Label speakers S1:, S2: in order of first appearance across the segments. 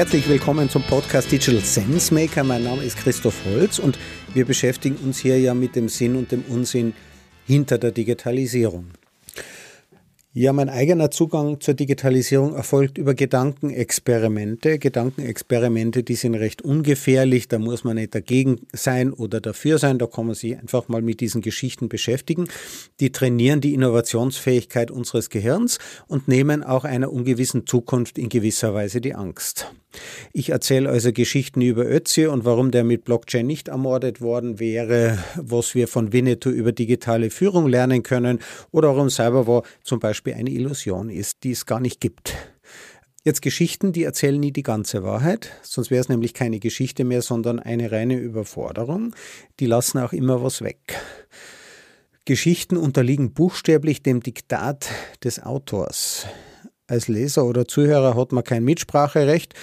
S1: Herzlich willkommen zum Podcast Digital Sense Maker. Mein Name ist Christoph Holz und wir beschäftigen uns hier ja mit dem Sinn und dem Unsinn hinter der Digitalisierung. Ja, mein eigener Zugang zur Digitalisierung erfolgt über Gedankenexperimente. Gedankenexperimente, die sind recht ungefährlich, da muss man nicht dagegen sein oder dafür sein, da kann man sich einfach mal mit diesen Geschichten beschäftigen. Die trainieren die Innovationsfähigkeit unseres Gehirns und nehmen auch einer ungewissen Zukunft in gewisser Weise die Angst. Ich erzähle also Geschichten über Ötzi und warum der mit Blockchain nicht ermordet worden wäre, was wir von Winnetou über digitale Führung lernen können oder warum Cyberwar zum Beispiel eine Illusion ist, die es gar nicht gibt. Jetzt Geschichten, die erzählen nie die ganze Wahrheit, sonst wäre es nämlich keine Geschichte mehr, sondern eine reine Überforderung. Die lassen auch immer was weg. Geschichten unterliegen buchstäblich dem Diktat des Autors. Als Leser oder Zuhörer hat man kein Mitspracherecht,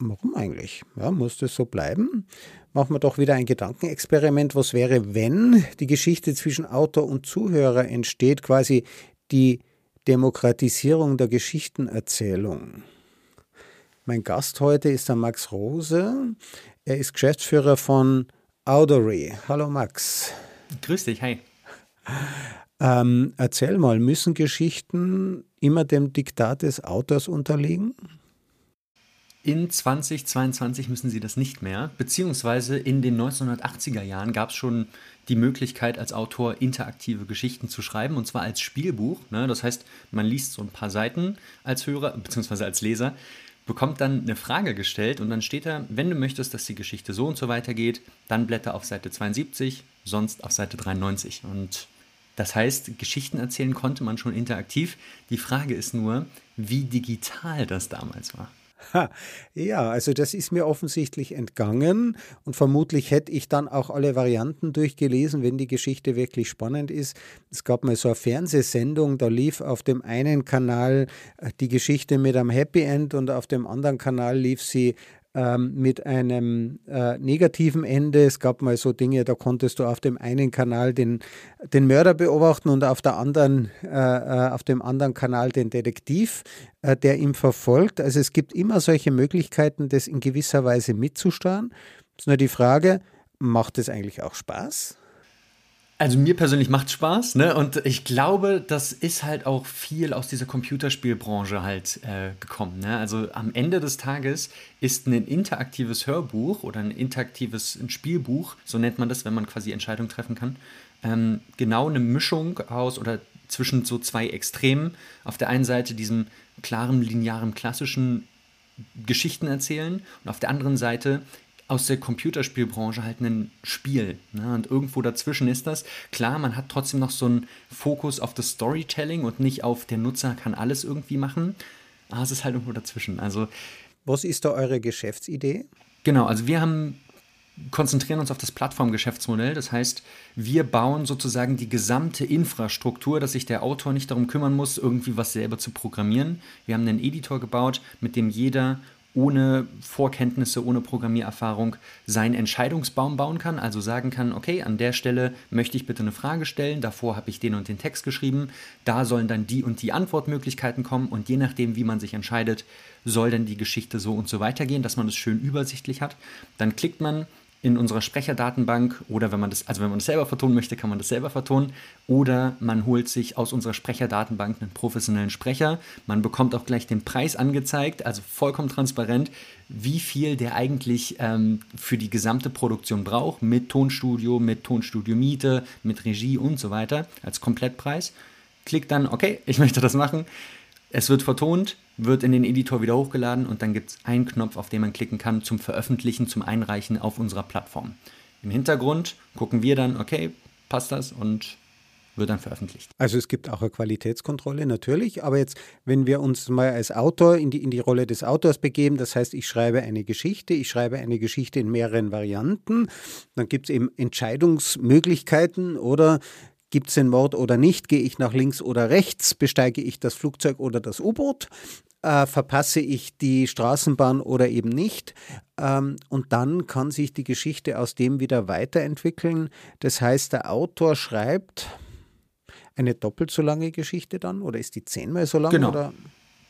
S1: Warum eigentlich? Ja, muss das so bleiben? Machen wir doch wieder ein Gedankenexperiment. Was wäre, wenn die Geschichte zwischen Autor und Zuhörer entsteht, quasi die Demokratisierung der Geschichtenerzählung? Mein Gast heute ist der Max Rose. Er ist Geschäftsführer von Audory. Hallo Max.
S2: Grüß dich, hi.
S1: Ähm, erzähl mal, müssen Geschichten immer dem Diktat des Autors unterliegen?
S2: In 2022 müssen sie das nicht mehr, beziehungsweise in den 1980er Jahren gab es schon die Möglichkeit, als Autor interaktive Geschichten zu schreiben, und zwar als Spielbuch. Ne? Das heißt, man liest so ein paar Seiten als Hörer, beziehungsweise als Leser, bekommt dann eine Frage gestellt und dann steht da, wenn du möchtest, dass die Geschichte so und so weitergeht, dann blätter auf Seite 72, sonst auf Seite 93. Und das heißt, Geschichten erzählen konnte man schon interaktiv. Die Frage ist nur, wie digital das damals war.
S1: Ha, ja, also das ist mir offensichtlich entgangen und vermutlich hätte ich dann auch alle Varianten durchgelesen, wenn die Geschichte wirklich spannend ist. Es gab mal so eine Fernsehsendung, da lief auf dem einen Kanal äh, die Geschichte mit einem Happy End und auf dem anderen Kanal lief sie ähm, mit einem äh, negativen Ende. Es gab mal so Dinge, da konntest du auf dem einen Kanal den, den Mörder beobachten und auf, der anderen, äh, äh, auf dem anderen Kanal den Detektiv, äh, der ihn verfolgt. Also es gibt immer solche Möglichkeiten, das in gewisser Weise mitzusteuern. Es ist nur die Frage, macht es eigentlich auch Spaß?
S2: Also mir persönlich macht Spaß, ne? Und ich glaube, das ist halt auch viel aus dieser Computerspielbranche halt äh, gekommen. Ne? Also am Ende des Tages ist ein interaktives Hörbuch oder ein interaktives Spielbuch, so nennt man das, wenn man quasi Entscheidungen treffen kann, ähm, genau eine Mischung aus oder zwischen so zwei Extremen. Auf der einen Seite diesem klaren, linearen, klassischen Geschichten erzählen und auf der anderen Seite aus der Computerspielbranche halt ein Spiel. Ne? Und irgendwo dazwischen ist das. Klar, man hat trotzdem noch so einen Fokus auf das Storytelling und nicht auf der Nutzer kann alles irgendwie machen. Aber es ist halt irgendwo dazwischen. Also,
S1: Was ist da eure Geschäftsidee?
S2: Genau, also wir haben konzentrieren uns auf das Plattformgeschäftsmodell. Das heißt, wir bauen sozusagen die gesamte Infrastruktur, dass sich der Autor nicht darum kümmern muss, irgendwie was selber zu programmieren. Wir haben einen Editor gebaut, mit dem jeder ohne Vorkenntnisse, ohne Programmiererfahrung seinen Entscheidungsbaum bauen kann. Also sagen kann, okay, an der Stelle möchte ich bitte eine Frage stellen, davor habe ich den und den Text geschrieben, da sollen dann die und die Antwortmöglichkeiten kommen und je nachdem, wie man sich entscheidet, soll dann die Geschichte so und so weitergehen, dass man es schön übersichtlich hat. Dann klickt man in unserer Sprecherdatenbank oder wenn man das, also wenn man das selber vertonen möchte, kann man das selber vertonen oder man holt sich aus unserer Sprecherdatenbank einen professionellen Sprecher. Man bekommt auch gleich den Preis angezeigt, also vollkommen transparent, wie viel der eigentlich ähm, für die gesamte Produktion braucht, mit Tonstudio, mit Tonstudio-Miete, mit Regie und so weiter, als Komplettpreis. Klickt dann, okay, ich möchte das machen. Es wird vertont, wird in den Editor wieder hochgeladen und dann gibt es einen Knopf, auf den man klicken kann zum Veröffentlichen, zum Einreichen auf unserer Plattform. Im Hintergrund gucken wir dann, okay, passt das und wird dann veröffentlicht.
S1: Also es gibt auch eine Qualitätskontrolle natürlich, aber jetzt, wenn wir uns mal als Autor in die, in die Rolle des Autors begeben, das heißt, ich schreibe eine Geschichte, ich schreibe eine Geschichte in mehreren Varianten, dann gibt es eben Entscheidungsmöglichkeiten oder Gibt es den Mord oder nicht? Gehe ich nach links oder rechts? Besteige ich das Flugzeug oder das U-Boot? Äh, verpasse ich die Straßenbahn oder eben nicht? Ähm, und dann kann sich die Geschichte aus dem wieder weiterentwickeln. Das heißt, der Autor schreibt eine doppelt so lange Geschichte dann oder ist die zehnmal so lang?
S2: Genau.
S1: Oder?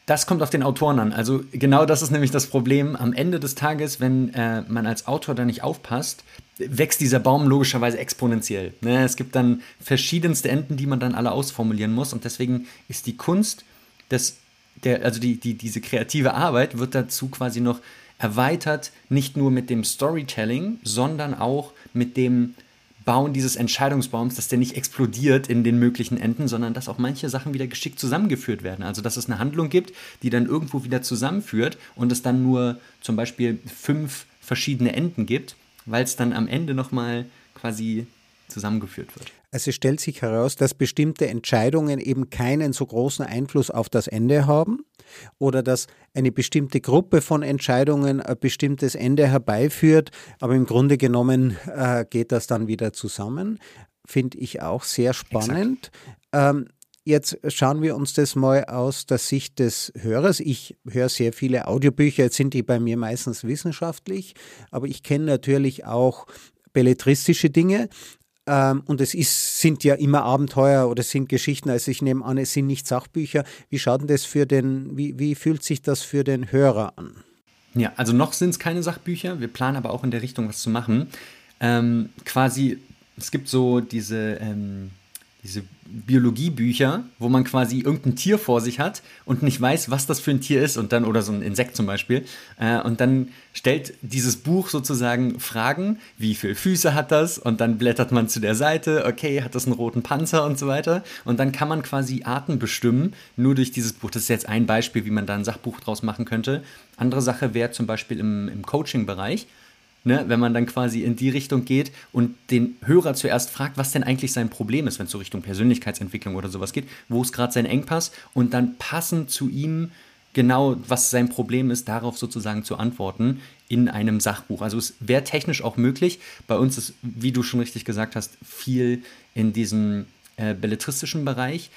S2: Das kommt auf den Autoren an. Also genau das ist nämlich das Problem. Am Ende des Tages, wenn äh, man als Autor da nicht aufpasst, wächst dieser Baum logischerweise exponentiell. Ne? Es gibt dann verschiedenste Enden, die man dann alle ausformulieren muss. Und deswegen ist die Kunst, des, der, also die, die, diese kreative Arbeit wird dazu quasi noch erweitert, nicht nur mit dem Storytelling, sondern auch mit dem Bauen dieses Entscheidungsbaums, dass der nicht explodiert in den möglichen Enden, sondern dass auch manche Sachen wieder geschickt zusammengeführt werden. Also dass es eine Handlung gibt, die dann irgendwo wieder zusammenführt und es dann nur zum Beispiel fünf verschiedene Enden gibt, weil es dann am Ende nochmal quasi zusammengeführt wird.
S1: Also es stellt sich heraus, dass bestimmte Entscheidungen eben keinen so großen Einfluss auf das Ende haben oder dass eine bestimmte Gruppe von Entscheidungen ein bestimmtes Ende herbeiführt, aber im Grunde genommen äh, geht das dann wieder zusammen. Finde ich auch sehr spannend. Ähm, Jetzt schauen wir uns das mal aus der Sicht des Hörers. Ich höre sehr viele Audiobücher, jetzt sind die bei mir meistens wissenschaftlich, aber ich kenne natürlich auch belletristische Dinge. Ähm, und es ist, sind ja immer Abenteuer oder sind Geschichten, also ich nehme an, es sind nicht Sachbücher. Wie schaut denn das für den, wie, wie fühlt sich das für den Hörer an?
S2: Ja, also noch sind es keine Sachbücher, wir planen aber auch in der Richtung was zu machen. Ähm, quasi, es gibt so diese ähm, diese Biologiebücher, wo man quasi irgendein Tier vor sich hat und nicht weiß, was das für ein Tier ist und dann, oder so ein Insekt zum Beispiel. Äh, und dann stellt dieses Buch sozusagen Fragen, wie viele Füße hat das? Und dann blättert man zu der Seite, okay, hat das einen roten Panzer und so weiter. Und dann kann man quasi Arten bestimmen, nur durch dieses Buch. Das ist jetzt ein Beispiel, wie man da ein Sachbuch draus machen könnte. Andere Sache wäre zum Beispiel im, im Coaching-Bereich ne, wenn man dann quasi in die Richtung geht und den Hörer zuerst fragt, was denn eigentlich sein Problem ist, wenn es so Richtung Persönlichkeitsentwicklung oder sowas geht, wo ist gerade sein Engpass und dann passend zu ihm genau, was sein Problem ist, darauf sozusagen zu antworten in einem Sachbuch. Also es wäre technisch auch möglich. Bei uns ist, wie du schon richtig gesagt hast, viel in diesem äh, belletristischen Bereich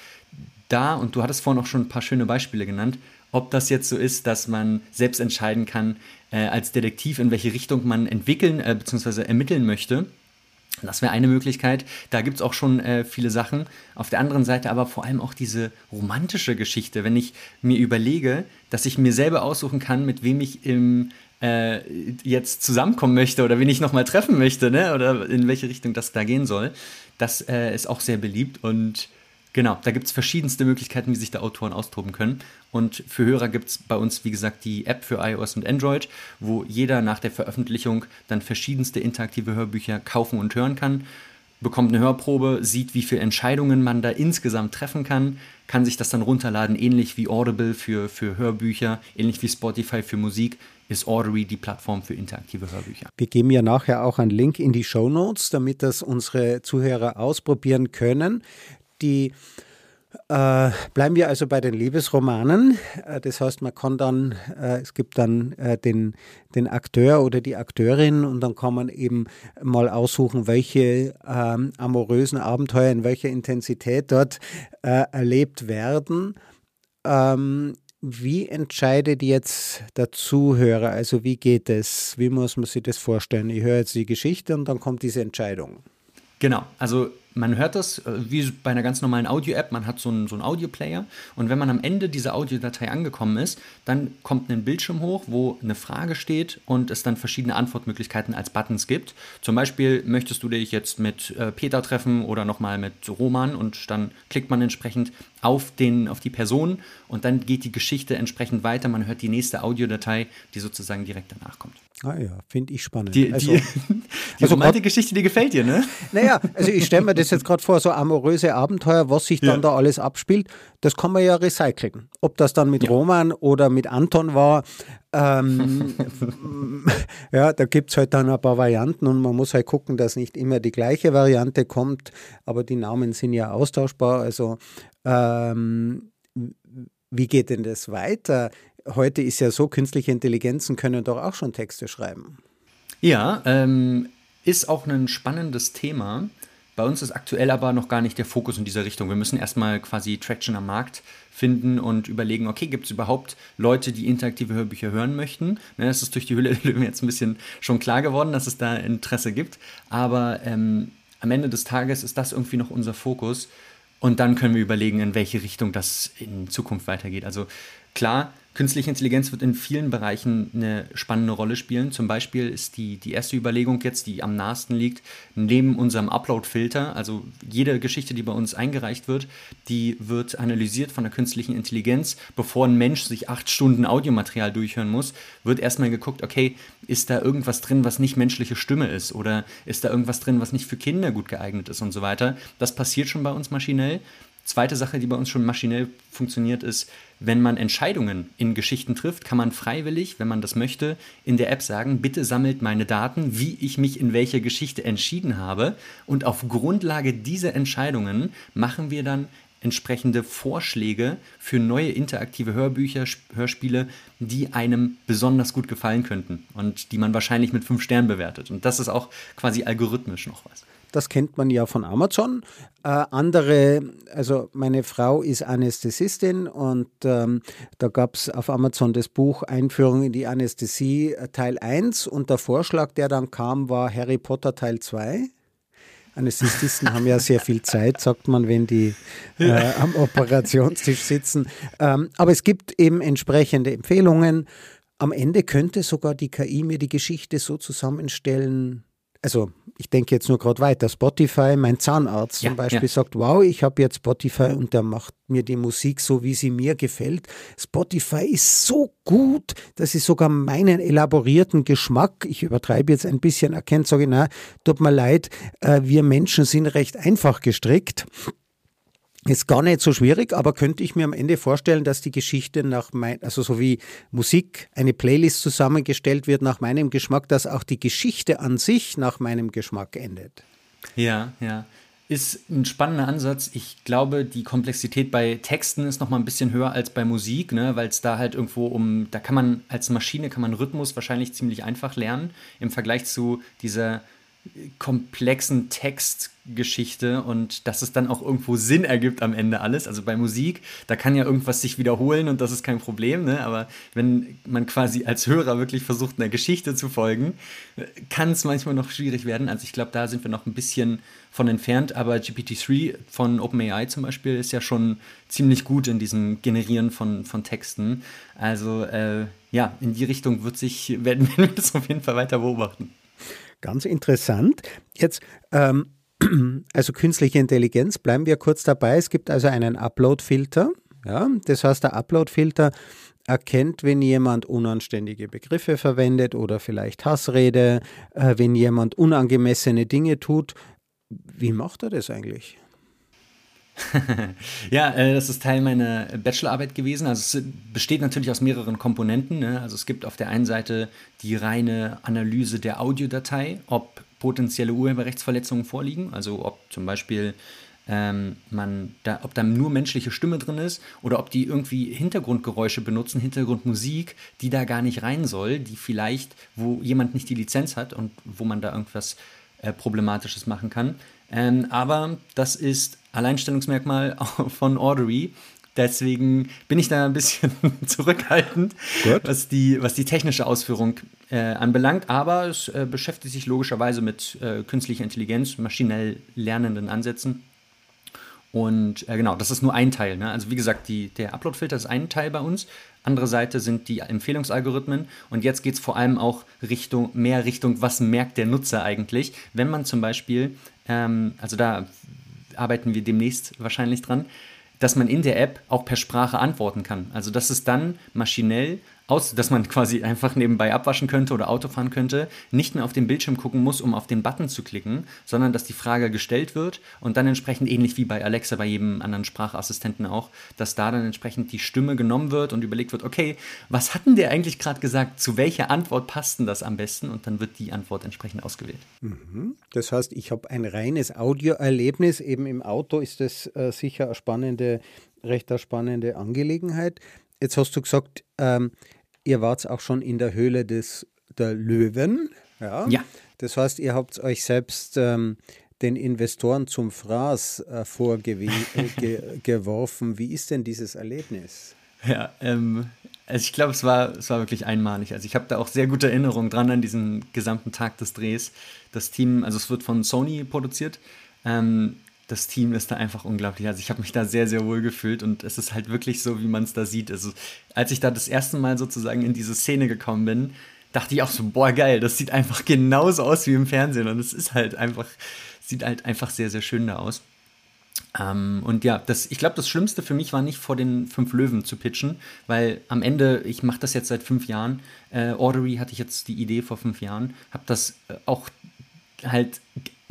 S2: da, und du hattest vorhin auch schon ein paar schöne Beispiele genannt, ob das jetzt so ist, dass man selbst entscheiden kann, äh, als Detektiv, in welche Richtung man entwickeln äh, bzw. ermitteln möchte. Das wäre eine Möglichkeit. Da gibt es auch schon äh, viele Sachen. Auf der anderen Seite aber vor allem auch diese romantische Geschichte. Wenn ich mir überlege, dass ich mir selber aussuchen kann, mit wem ich im, äh, jetzt zusammenkommen möchte oder wen ich nochmal treffen möchte, ne? oder in welche Richtung das da gehen soll, das äh, ist auch sehr beliebt und Genau, da gibt es verschiedenste Möglichkeiten, wie sich da Autoren austoben können. Und für Hörer gibt es bei uns, wie gesagt, die App für iOS und Android, wo jeder nach der Veröffentlichung dann verschiedenste interaktive Hörbücher kaufen und hören kann, bekommt eine Hörprobe, sieht, wie viele Entscheidungen man da insgesamt treffen kann, kann sich das dann runterladen, ähnlich wie Audible für, für Hörbücher, ähnlich wie Spotify für Musik, ist Audery die Plattform für interaktive Hörbücher.
S1: Wir geben ja nachher auch einen Link in die Show Notes, damit das unsere Zuhörer ausprobieren können die äh, bleiben wir also bei den Liebesromanen. Äh, das heißt, man kann dann, äh, es gibt dann äh, den, den Akteur oder die Akteurin und dann kann man eben mal aussuchen, welche ähm, amorösen Abenteuer in welcher Intensität dort äh, erlebt werden. Ähm, wie entscheidet jetzt der Zuhörer? Also wie geht es? Wie muss man sich das vorstellen? Ich höre jetzt die Geschichte und dann kommt diese Entscheidung.
S2: Genau, also man hört das äh, wie bei einer ganz normalen Audio-App, man hat so einen, so einen Audio-Player und wenn man am Ende dieser Audiodatei angekommen ist, dann kommt ein Bildschirm hoch, wo eine Frage steht und es dann verschiedene Antwortmöglichkeiten als Buttons gibt. Zum Beispiel, möchtest du dich jetzt mit äh, Peter treffen oder nochmal mit Roman und dann klickt man entsprechend auf, den, auf die Person und dann geht die Geschichte entsprechend weiter. Man hört die nächste Audiodatei, die sozusagen direkt danach kommt.
S1: Ah ja, finde ich spannend.
S2: Die, also, die, die also Romantikgeschichte, die gefällt dir, ne?
S1: Naja, also ich stelle mir das jetzt gerade vor, so amoröse Abenteuer, was sich dann ja. da alles abspielt, das kann man ja recyceln. Ob das dann mit ja. Roman oder mit Anton war, ähm, ja, da gibt es halt dann ein paar Varianten und man muss halt gucken, dass nicht immer die gleiche Variante kommt, aber die Namen sind ja austauschbar. Also ähm, wie geht denn das weiter? heute ist ja so, künstliche Intelligenzen können doch auch schon Texte schreiben.
S2: Ja, ähm, ist auch ein spannendes Thema. Bei uns ist aktuell aber noch gar nicht der Fokus in dieser Richtung. Wir müssen erstmal quasi Traction am Markt finden und überlegen, okay, gibt es überhaupt Leute, die interaktive Hörbücher hören möchten? Ne, das ist durch die Hülle der Löwen jetzt ein bisschen schon klar geworden, dass es da Interesse gibt. Aber ähm, am Ende des Tages ist das irgendwie noch unser Fokus. Und dann können wir überlegen, in welche Richtung das in Zukunft weitergeht. Also klar, Künstliche Intelligenz wird in vielen Bereichen eine spannende Rolle spielen. Zum Beispiel ist die, die erste Überlegung jetzt, die am nahesten liegt, neben unserem Upload-Filter, also jede Geschichte, die bei uns eingereicht wird, die wird analysiert von der künstlichen Intelligenz. Bevor ein Mensch sich acht Stunden Audiomaterial durchhören muss, wird erstmal geguckt, okay, ist da irgendwas drin, was nicht menschliche Stimme ist? Oder ist da irgendwas drin, was nicht für Kinder gut geeignet ist und so weiter? Das passiert schon bei uns maschinell. Zweite Sache, die bei uns schon maschinell funktioniert, ist, wenn man Entscheidungen in Geschichten trifft, kann man freiwillig, wenn man das möchte, in der App sagen, bitte sammelt meine Daten, wie ich mich in welche Geschichte entschieden habe. Und auf Grundlage dieser Entscheidungen machen wir dann entsprechende Vorschläge für neue interaktive Hörbücher, Hörspiele, die einem besonders gut gefallen könnten und die man wahrscheinlich mit fünf Sternen bewertet. Und das ist auch quasi algorithmisch noch was.
S1: Das kennt man ja von Amazon. Äh, andere, also meine Frau ist Anästhesistin und ähm, da gab es auf Amazon das Buch Einführung in die Anästhesie äh, Teil 1 und der Vorschlag, der dann kam, war Harry Potter Teil 2. Anästhesisten haben ja sehr viel Zeit, sagt man, wenn die äh, am Operationstisch sitzen. Ähm, aber es gibt eben entsprechende Empfehlungen. Am Ende könnte sogar die KI mir die Geschichte so zusammenstellen, also ich denke jetzt nur gerade weiter, Spotify, mein Zahnarzt ja, zum Beispiel ja. sagt, wow, ich habe jetzt Spotify und der macht mir die Musik so, wie sie mir gefällt. Spotify ist so gut, dass ich sogar meinen elaborierten Geschmack, ich übertreibe jetzt ein bisschen, erkennt, sage ich, na, tut mir leid, äh, wir Menschen sind recht einfach gestrickt. Ist gar nicht so schwierig, aber könnte ich mir am Ende vorstellen, dass die Geschichte nach mein, also so wie Musik, eine Playlist zusammengestellt wird nach meinem Geschmack, dass auch die Geschichte an sich nach meinem Geschmack endet.
S2: Ja, ja. Ist ein spannender Ansatz. Ich glaube, die Komplexität bei Texten ist noch mal ein bisschen höher als bei Musik, ne? weil es da halt irgendwo um, da kann man als Maschine kann man Rhythmus wahrscheinlich ziemlich einfach lernen im Vergleich zu dieser komplexen Textgeschichte und dass es dann auch irgendwo Sinn ergibt am Ende alles. Also bei Musik, da kann ja irgendwas sich wiederholen und das ist kein Problem, ne? aber wenn man quasi als Hörer wirklich versucht, einer Geschichte zu folgen, kann es manchmal noch schwierig werden. Also ich glaube, da sind wir noch ein bisschen von entfernt, aber GPT-3 von OpenAI zum Beispiel ist ja schon ziemlich gut in diesem Generieren von, von Texten. Also äh, ja, in die Richtung wird sich, werden wir das auf jeden Fall weiter beobachten.
S1: Ganz interessant. Jetzt, ähm, also künstliche Intelligenz, bleiben wir kurz dabei. Es gibt also einen Upload-Filter. Ja? Das heißt, der Upload-Filter erkennt, wenn jemand unanständige Begriffe verwendet oder vielleicht Hassrede, äh, wenn jemand unangemessene Dinge tut. Wie macht er das eigentlich?
S2: ja, äh, das ist Teil meiner Bachelorarbeit gewesen. Also es besteht natürlich aus mehreren Komponenten. Ne? Also es gibt auf der einen Seite die reine Analyse der Audiodatei, ob potenzielle Urheberrechtsverletzungen vorliegen, also ob zum Beispiel ähm, man da, ob da nur menschliche Stimme drin ist oder ob die irgendwie Hintergrundgeräusche benutzen, Hintergrundmusik, die da gar nicht rein soll, die vielleicht, wo jemand nicht die Lizenz hat und wo man da irgendwas äh, Problematisches machen kann. Ähm, aber das ist Alleinstellungsmerkmal von Ordery. Deswegen bin ich da ein bisschen zurückhaltend, was die, was die technische Ausführung äh, anbelangt. Aber es äh, beschäftigt sich logischerweise mit äh, künstlicher Intelligenz, maschinell lernenden Ansätzen. Und äh, genau, das ist nur ein Teil. Ne? Also wie gesagt, die, der Upload-Filter ist ein Teil bei uns. Andere Seite sind die Empfehlungsalgorithmen. Und jetzt geht es vor allem auch Richtung, mehr Richtung, was merkt der Nutzer eigentlich, wenn man zum Beispiel, ähm, also da arbeiten wir demnächst wahrscheinlich dran, dass man in der App auch per Sprache antworten kann. Also dass es dann maschinell aus, dass man quasi einfach nebenbei abwaschen könnte oder Auto fahren könnte, nicht mehr auf den Bildschirm gucken muss, um auf den Button zu klicken, sondern dass die Frage gestellt wird und dann entsprechend ähnlich wie bei Alexa, bei jedem anderen Sprachassistenten auch, dass da dann entsprechend die Stimme genommen wird und überlegt wird, okay, was hatten der eigentlich gerade gesagt, zu welcher Antwort passt denn das am besten und dann wird die Antwort entsprechend ausgewählt.
S1: Mhm. Das heißt, ich habe ein reines Audioerlebnis, eben im Auto ist das äh, sicher eine spannende, recht eine spannende Angelegenheit. Jetzt hast du gesagt, ähm, ihr wart auch schon in der Höhle des, der Löwen. Ja. ja. Das heißt, ihr habt euch selbst ähm, den Investoren zum Fraß äh, vorgeworfen. Wie ist denn dieses Erlebnis?
S2: Ja, ähm, also ich glaube, es war, es war wirklich einmalig. Also ich habe da auch sehr gute Erinnerungen dran an diesen gesamten Tag des Drehs. Das Team, also es wird von Sony produziert. Ähm, das Team ist da einfach unglaublich. Also ich habe mich da sehr, sehr wohl gefühlt und es ist halt wirklich so, wie man es da sieht. Also als ich da das erste Mal sozusagen in diese Szene gekommen bin, dachte ich auch so, boah, geil, das sieht einfach genauso aus wie im Fernsehen und es ist halt einfach, sieht halt einfach sehr, sehr schön da aus. Ähm, und ja, das, ich glaube, das Schlimmste für mich war nicht vor den fünf Löwen zu pitchen, weil am Ende, ich mache das jetzt seit fünf Jahren. Äh, Ordery hatte ich jetzt die Idee vor fünf Jahren, habe das äh, auch halt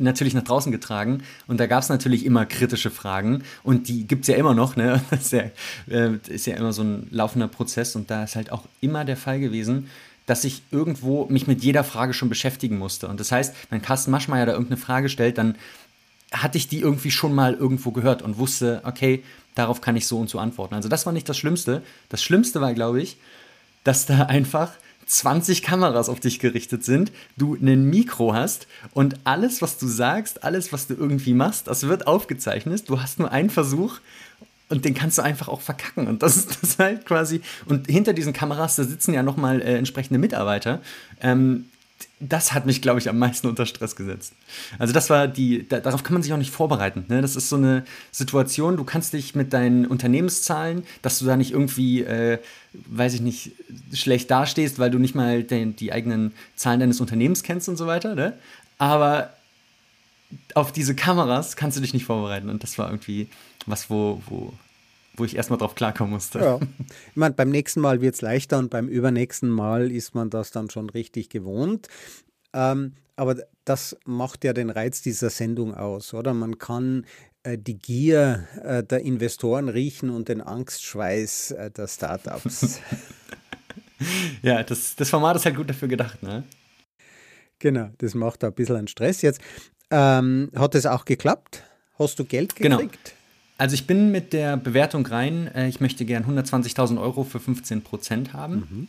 S2: natürlich nach draußen getragen und da gab es natürlich immer kritische Fragen und die gibt es ja immer noch, ne? Das ist ja, äh, ist ja immer so ein laufender Prozess und da ist halt auch immer der Fall gewesen, dass ich irgendwo mich mit jeder Frage schon beschäftigen musste. Und das heißt, wenn Carsten Maschmeyer da irgendeine Frage stellt, dann hatte ich die irgendwie schon mal irgendwo gehört und wusste, okay, darauf kann ich so und so antworten. Also das war nicht das Schlimmste. Das Schlimmste war, glaube ich, dass da einfach 20 Kameras auf dich gerichtet sind, du ein Mikro hast und alles, was du sagst, alles, was du irgendwie machst, das wird aufgezeichnet. Du hast nur einen Versuch und den kannst du einfach auch verkacken. Und das ist das halt quasi. Und hinter diesen Kameras, da sitzen ja nochmal äh, entsprechende Mitarbeiter. Ähm, das hat mich, glaube ich, am meisten unter Stress gesetzt. Also das war die, da, darauf kann man sich auch nicht vorbereiten. Ne? Das ist so eine Situation, du kannst dich mit deinen Unternehmenszahlen, dass du da nicht irgendwie, äh, weiß ich nicht, schlecht dastehst, weil du nicht mal den, die eigenen Zahlen deines Unternehmens kennst und so weiter. Ne? Aber auf diese Kameras kannst du dich nicht vorbereiten. Und das war irgendwie was, wo, wo, wo ich erstmal drauf klarkommen musste.
S1: Ja. Ich meine, beim nächsten Mal wird es leichter und beim übernächsten Mal ist man das dann schon richtig gewohnt. Ähm, aber das macht ja den Reiz dieser Sendung aus, oder? Man kann äh, die Gier äh, der Investoren riechen und den Angstschweiß äh, der Startups.
S2: ja, das, das Format ist halt gut dafür gedacht, ne?
S1: Genau, das macht da ein bisschen an Stress. Jetzt ähm, hat es auch geklappt? Hast du Geld
S2: genau. gekriegt? Genau. Also ich bin mit der Bewertung rein, äh, ich möchte gern 120.000 Euro für 15 Prozent haben. Mhm.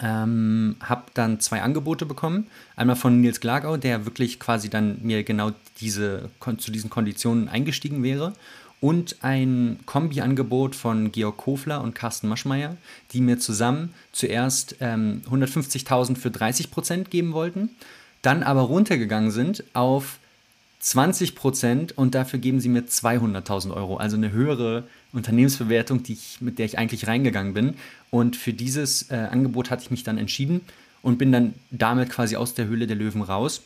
S2: Ähm, habe dann zwei Angebote bekommen. Einmal von Nils Glagau, der wirklich quasi dann mir genau diese, zu diesen Konditionen eingestiegen wäre. Und ein Kombi-Angebot von Georg Kofler und Carsten Maschmeyer, die mir zusammen zuerst ähm, 150.000 für 30 Prozent geben wollten, dann aber runtergegangen sind auf 20 Prozent und dafür geben sie mir 200.000 Euro, also eine höhere Unternehmensbewertung, die ich, mit der ich eigentlich reingegangen bin. Und für dieses äh, Angebot hatte ich mich dann entschieden und bin dann damit quasi aus der Höhle der Löwen raus.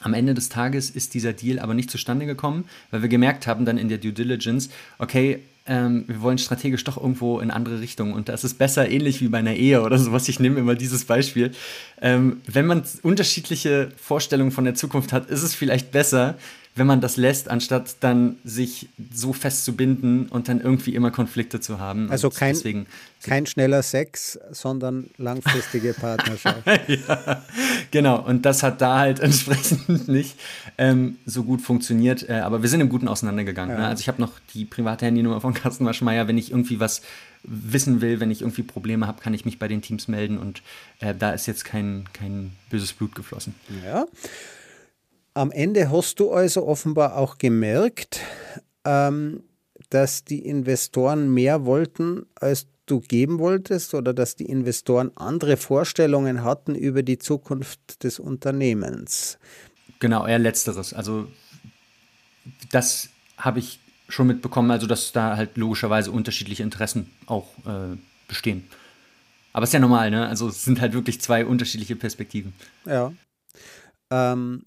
S2: Am Ende des Tages ist dieser Deal aber nicht zustande gekommen, weil wir gemerkt haben dann in der Due Diligence, okay, ähm, wir wollen strategisch doch irgendwo in andere Richtungen. Und das ist besser, ähnlich wie bei einer Ehe oder sowas. Ich nehme immer dieses Beispiel. Ähm, wenn man unterschiedliche Vorstellungen von der Zukunft hat, ist es vielleicht besser, wenn man das lässt, anstatt dann sich so festzubinden und dann irgendwie immer Konflikte zu haben.
S1: Also kein, deswegen, kein schneller Sex, sondern langfristige Partnerschaft.
S2: ja, genau. Und das hat da halt entsprechend nicht ähm, so gut funktioniert. Äh, aber wir sind im Guten auseinandergegangen. Ja. Ne? Also ich habe noch die private Handynummer von Carsten Waschmeier. Wenn ich irgendwie was wissen will, wenn ich irgendwie Probleme habe, kann ich mich bei den Teams melden. Und äh, da ist jetzt kein, kein böses Blut geflossen.
S1: Ja. Am Ende hast du also offenbar auch gemerkt, ähm, dass die Investoren mehr wollten, als du geben wolltest oder dass die Investoren andere Vorstellungen hatten über die Zukunft des Unternehmens.
S2: Genau, eher letzteres. Also das habe ich schon mitbekommen, also dass da halt logischerweise unterschiedliche Interessen auch äh, bestehen. Aber es ist ja normal, ne? Also es sind halt wirklich zwei unterschiedliche Perspektiven.
S1: Ja. Ähm,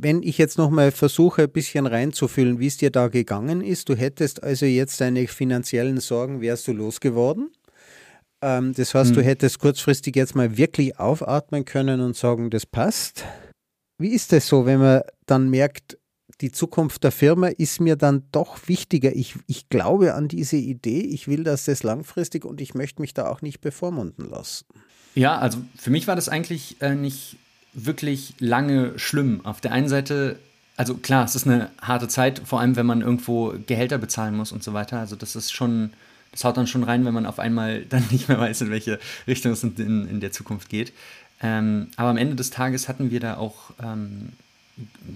S1: wenn ich jetzt nochmal versuche, ein bisschen reinzufühlen, wie es dir da gegangen ist, du hättest also jetzt deine finanziellen Sorgen, wärst du losgeworden. Ähm, das heißt, hm. du hättest kurzfristig jetzt mal wirklich aufatmen können und sagen, das passt. Wie ist das so, wenn man dann merkt, die Zukunft der Firma ist mir dann doch wichtiger. Ich, ich glaube an diese Idee, ich will, dass das langfristig und ich möchte mich da auch nicht bevormunden lassen.
S2: Ja, also für mich war das eigentlich äh, nicht wirklich lange schlimm. Auf der einen Seite, also klar, es ist eine harte Zeit, vor allem wenn man irgendwo Gehälter bezahlen muss und so weiter. Also das ist schon, das haut dann schon rein, wenn man auf einmal dann nicht mehr weiß, in welche Richtung es in, in der Zukunft geht. Ähm, aber am Ende des Tages hatten wir da auch, ähm,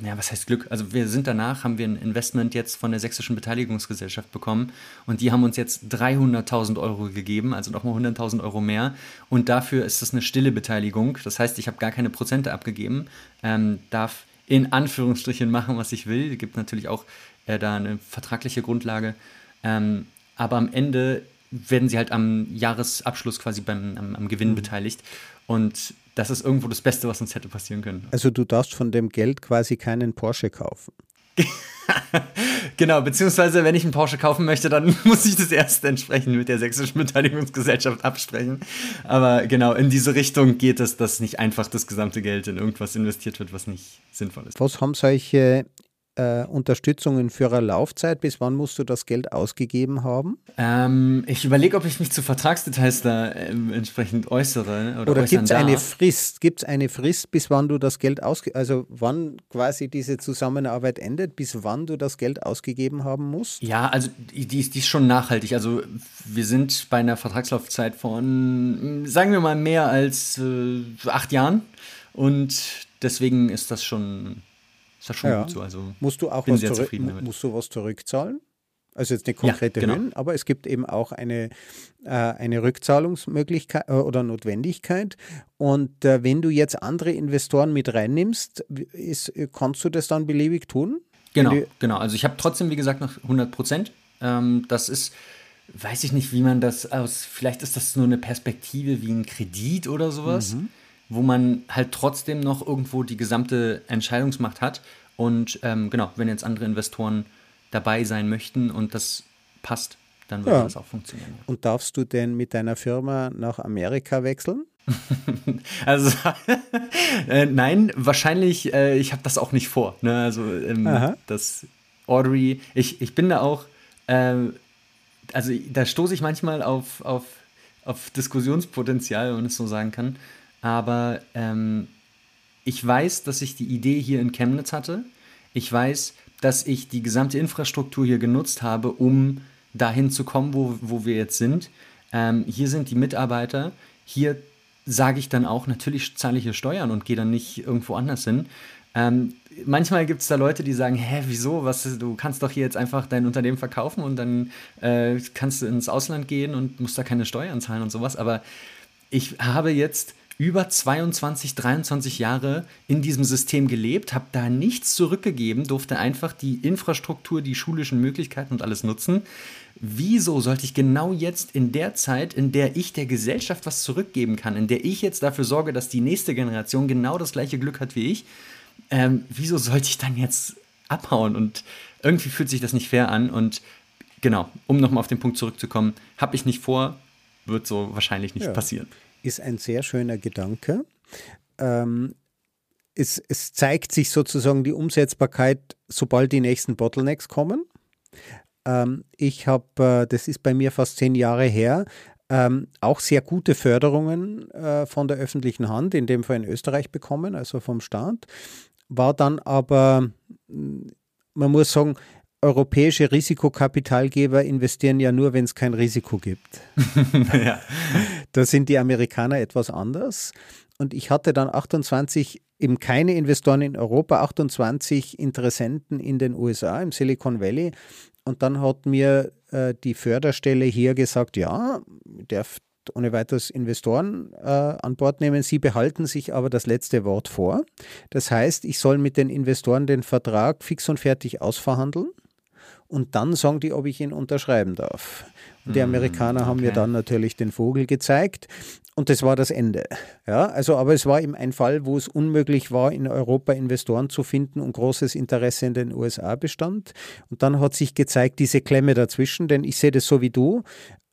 S2: ja, was heißt Glück? Also wir sind danach, haben wir ein Investment jetzt von der Sächsischen Beteiligungsgesellschaft bekommen und die haben uns jetzt 300.000 Euro gegeben, also nochmal 100.000 Euro mehr und dafür ist es eine stille Beteiligung. Das heißt, ich habe gar keine Prozente abgegeben, ähm, darf in Anführungsstrichen machen, was ich will. Es gibt natürlich auch äh, da eine vertragliche Grundlage. Ähm, aber am Ende werden sie halt am Jahresabschluss quasi beim, am, am Gewinn mhm. beteiligt. Und das ist irgendwo das Beste, was uns hätte passieren können.
S1: Also du darfst von dem Geld quasi keinen Porsche kaufen.
S2: genau, beziehungsweise wenn ich einen Porsche kaufen möchte, dann muss ich das erst entsprechend mit der Sächsischen Beteiligungsgesellschaft absprechen. Aber genau, in diese Richtung geht es, dass nicht einfach das gesamte Geld in irgendwas investiert wird, was nicht sinnvoll ist.
S1: Was haben solche äh, Unterstützungen für eine Laufzeit? Bis wann musst du das Geld ausgegeben haben?
S2: Ähm, ich überlege, ob ich mich zu Vertragsdetails da äh, entsprechend äußere.
S1: Oder, oder gibt es eine Frist? Gibt es eine Frist, bis wann du das Geld ausgegeben Also wann quasi diese Zusammenarbeit endet, bis wann du das Geld ausgegeben haben musst?
S2: Ja, also die, die ist schon nachhaltig. Also wir sind bei einer Vertragslaufzeit von, sagen wir mal, mehr als äh, acht Jahren. Und deswegen ist das schon ist das schon ja. gut so. Also
S1: musst du auch was, zurück, musst du was zurückzahlen? Also jetzt eine konkrete ja, genau. Höhen, aber es gibt eben auch eine, äh, eine Rückzahlungsmöglichkeit äh, oder Notwendigkeit. Und äh, wenn du jetzt andere Investoren mit reinnimmst, ist, kannst du das dann beliebig tun?
S2: Genau, genau. Also ich habe trotzdem, wie gesagt, noch 100 Prozent. Ähm, das ist, weiß ich nicht, wie man das aus, vielleicht ist das nur eine Perspektive wie ein Kredit oder sowas. Mhm wo man halt trotzdem noch irgendwo die gesamte Entscheidungsmacht hat. Und ähm, genau, wenn jetzt andere Investoren dabei sein möchte und das passt, dann würde ja. das auch funktionieren.
S1: Und darfst du denn mit deiner Firma nach Amerika wechseln?
S2: also äh, nein, wahrscheinlich, äh, ich habe das auch nicht vor. Ne? Also ähm, das Audrey, ich, ich bin da auch, äh, also da stoße ich manchmal auf, auf, auf Diskussionspotenzial, wenn man es so sagen kann. Aber ähm, ich weiß, dass ich die Idee hier in Chemnitz hatte. Ich weiß, dass ich die gesamte Infrastruktur hier genutzt habe, um dahin zu kommen, wo, wo wir jetzt sind. Ähm, hier sind die Mitarbeiter. Hier sage ich dann auch, natürlich zahle ich hier Steuern und gehe dann nicht irgendwo anders hin. Ähm, manchmal gibt es da Leute, die sagen, hä, wieso? Was, du kannst doch hier jetzt einfach dein Unternehmen verkaufen und dann äh, kannst du ins Ausland gehen und musst da keine Steuern zahlen und sowas. Aber ich habe jetzt über 22, 23 Jahre in diesem System gelebt, habe da nichts zurückgegeben, durfte einfach die Infrastruktur, die schulischen Möglichkeiten und alles nutzen. Wieso sollte ich genau jetzt in der Zeit, in der ich der Gesellschaft was zurückgeben kann, in der ich jetzt dafür sorge, dass die nächste Generation genau das gleiche Glück hat wie ich, ähm, wieso sollte ich dann jetzt abhauen? Und irgendwie fühlt sich das nicht fair an. Und genau, um nochmal auf den Punkt zurückzukommen, habe ich nicht vor, wird so wahrscheinlich nicht ja. passieren
S1: ist ein sehr schöner Gedanke. Ähm, es, es, zeigt sich sozusagen die Umsetzbarkeit, sobald die nächsten Bottlenecks kommen. Ähm, ich habe, äh, das ist bei mir fast zehn Jahre her, ähm, auch sehr gute Förderungen äh, von der öffentlichen Hand, in dem Fall in Österreich bekommen, also vom Staat. War dann aber, man muss sagen, europäische Risikokapitalgeber investieren ja nur, wenn es kein Risiko gibt. ja. Da sind die Amerikaner etwas anders. Und ich hatte dann 28, eben keine Investoren in Europa, 28 Interessenten in den USA, im Silicon Valley. Und dann hat mir äh, die Förderstelle hier gesagt, ja, darf ohne weiteres Investoren äh, an Bord nehmen. Sie behalten sich aber das letzte Wort vor. Das heißt, ich soll mit den Investoren den Vertrag fix und fertig ausverhandeln und dann sagen die, ob ich ihn unterschreiben darf. Und die hm, Amerikaner okay. haben mir dann natürlich den Vogel gezeigt und das war das Ende. Ja, also, aber es war eben ein Fall, wo es unmöglich war, in Europa Investoren zu finden und großes Interesse in den USA bestand. Und dann hat sich gezeigt, diese Klemme dazwischen, denn ich sehe das so wie du.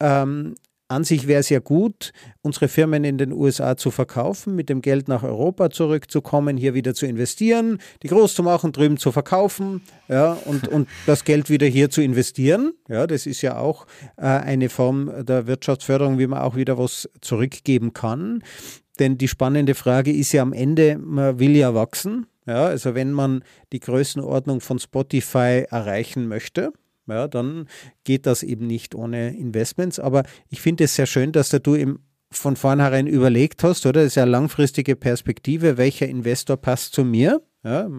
S1: Ähm, an sich wäre es ja gut, unsere Firmen in den USA zu verkaufen, mit dem Geld nach Europa zurückzukommen, hier wieder zu investieren, die groß zu machen, drüben zu verkaufen ja, und, und das Geld wieder hier zu investieren. Ja, das ist ja auch äh, eine Form der Wirtschaftsförderung, wie man auch wieder was zurückgeben kann. Denn die spannende Frage ist ja am Ende, man will ja wachsen. Ja, also wenn man die Größenordnung von Spotify erreichen möchte, ja, dann geht das eben nicht ohne Investments. Aber ich finde es sehr schön, dass du eben von vornherein überlegt hast, oder? Das ist ja eine langfristige Perspektive, welcher Investor passt zu mir. Ja,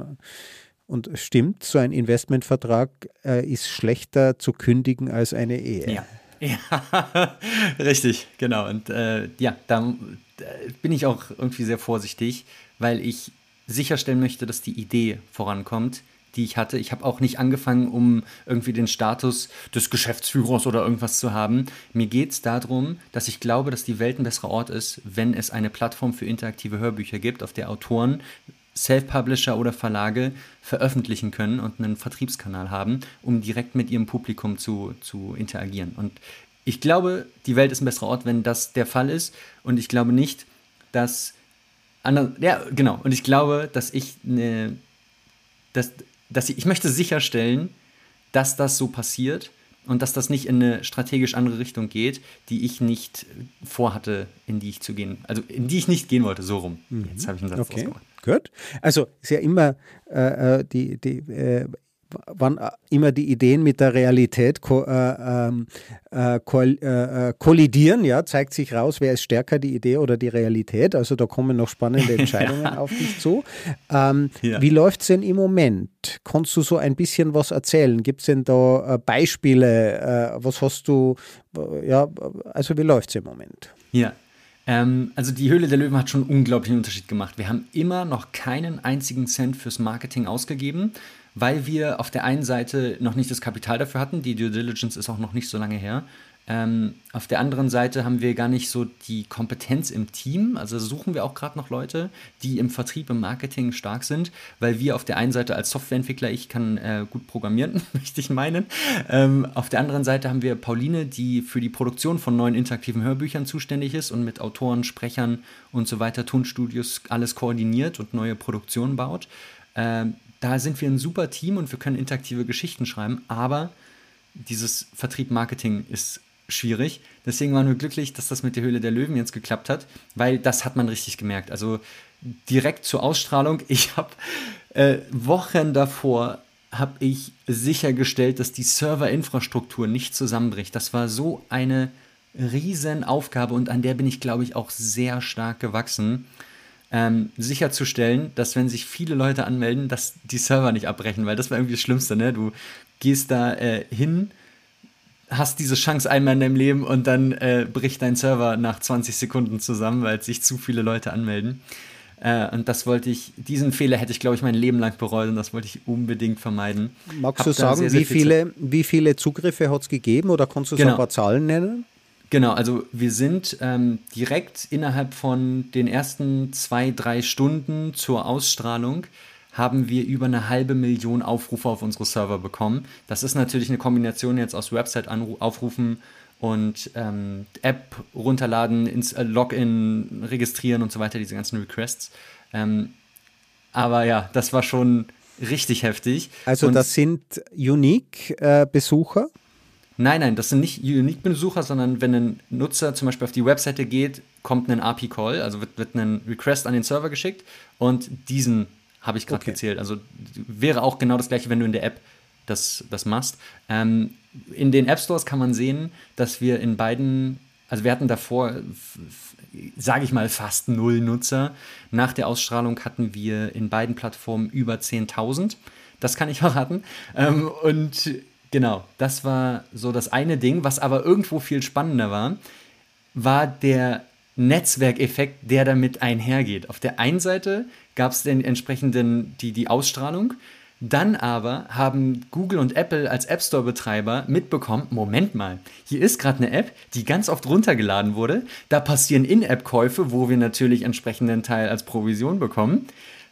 S1: und stimmt, so ein Investmentvertrag äh, ist schlechter zu kündigen als eine Ehe.
S2: Ja. Ja, richtig, genau. Und äh, ja, da, da bin ich auch irgendwie sehr vorsichtig, weil ich sicherstellen möchte, dass die Idee vorankommt die ich hatte. Ich habe auch nicht angefangen, um irgendwie den Status des Geschäftsführers oder irgendwas zu haben. Mir geht es darum, dass ich glaube, dass die Welt ein besserer Ort ist, wenn es eine Plattform für interaktive Hörbücher gibt, auf der Autoren Self-Publisher oder Verlage veröffentlichen können und einen Vertriebskanal haben, um direkt mit ihrem Publikum zu, zu interagieren. Und ich glaube, die Welt ist ein besserer Ort, wenn das der Fall ist. Und ich glaube nicht, dass. Andere, ja, genau. Und ich glaube, dass ich eine. Dass, dass ich, ich möchte sicherstellen, dass das so passiert und dass das nicht in eine strategisch andere Richtung geht, die ich nicht vorhatte, in die ich zu gehen, also in die ich nicht gehen wollte, so rum.
S1: Mhm. Jetzt habe ich einen Satz okay. Gut. Also ist ja immer äh, äh die, die äh, wann äh, immer die Ideen mit der Realität ko äh, ähm, äh, äh, kollidieren, ja, zeigt sich raus, wer ist stärker, die Idee oder die Realität. Also da kommen noch spannende Entscheidungen ja. auf dich zu. Ähm, ja. Wie läuft es denn im Moment? Kannst du so ein bisschen was erzählen? Gibt es denn da äh, Beispiele? Äh, was hast du, ja, also wie läuft es im Moment?
S2: Ja, ähm, also die Höhle der Löwen hat schon einen unglaublichen Unterschied gemacht. Wir haben immer noch keinen einzigen Cent fürs Marketing ausgegeben weil wir auf der einen Seite noch nicht das Kapital dafür hatten, die Due Diligence ist auch noch nicht so lange her. Ähm, auf der anderen Seite haben wir gar nicht so die Kompetenz im Team. Also suchen wir auch gerade noch Leute, die im Vertrieb, im Marketing stark sind, weil wir auf der einen Seite als Softwareentwickler, ich kann äh, gut programmieren, möchte ich meinen. Ähm, auf der anderen Seite haben wir Pauline, die für die Produktion von neuen interaktiven Hörbüchern zuständig ist und mit Autoren, Sprechern und so weiter, Tonstudios alles koordiniert und neue Produktionen baut. Ähm, da sind wir ein super Team und wir können interaktive Geschichten schreiben, aber dieses Vertrieb-Marketing ist schwierig. Deswegen waren wir glücklich, dass das mit der Höhle der Löwen jetzt geklappt hat, weil das hat man richtig gemerkt. Also direkt zur Ausstrahlung, ich habe äh, Wochen davor habe ich sichergestellt, dass die Serverinfrastruktur nicht zusammenbricht. Das war so eine Riesenaufgabe und an der bin ich, glaube ich, auch sehr stark gewachsen ähm, sicherzustellen, dass wenn sich viele Leute anmelden, dass die Server nicht abbrechen, weil das war irgendwie das Schlimmste, ne? Du gehst da äh, hin, hast diese Chance einmal in deinem Leben und dann äh, bricht dein Server nach 20 Sekunden zusammen, weil sich zu viele Leute anmelden. Äh, und das wollte ich, diesen Fehler hätte ich, glaube ich, mein Leben lang bereut und das wollte ich unbedingt vermeiden.
S1: Magst Hab du sagen, sehr, sehr wie, viele, wie viele Zugriffe hat es gegeben oder kannst du so genau. ein paar Zahlen nennen?
S2: Genau, also wir sind ähm, direkt innerhalb von den ersten zwei, drei Stunden zur Ausstrahlung haben wir über eine halbe Million Aufrufe auf unsere Server bekommen. Das ist natürlich eine Kombination jetzt aus Website aufrufen und ähm, App runterladen, ins äh, Login registrieren und so weiter, diese ganzen Requests. Ähm, aber ja, das war schon richtig heftig.
S1: Also und das sind Unique-Besucher? Äh,
S2: Nein, nein, das sind nicht Unique-Besucher, sondern wenn ein Nutzer zum Beispiel auf die Webseite geht, kommt ein API-Call, also wird, wird ein Request an den Server geschickt und diesen habe ich gerade okay. gezählt. Also wäre auch genau das gleiche, wenn du in der App das, das machst. Ähm, in den App Stores kann man sehen, dass wir in beiden, also wir hatten davor, sage ich mal, fast null Nutzer. Nach der Ausstrahlung hatten wir in beiden Plattformen über 10.000. Das kann ich verraten. Ähm, und Genau, das war so das eine Ding. Was aber irgendwo viel spannender war, war der Netzwerkeffekt, der damit einhergeht. Auf der einen Seite gab es den entsprechenden die, die Ausstrahlung. Dann aber haben Google und Apple als App Store-Betreiber mitbekommen, Moment mal, hier ist gerade eine App, die ganz oft runtergeladen wurde. Da passieren In-App-Käufe, wo wir natürlich entsprechenden Teil als Provision bekommen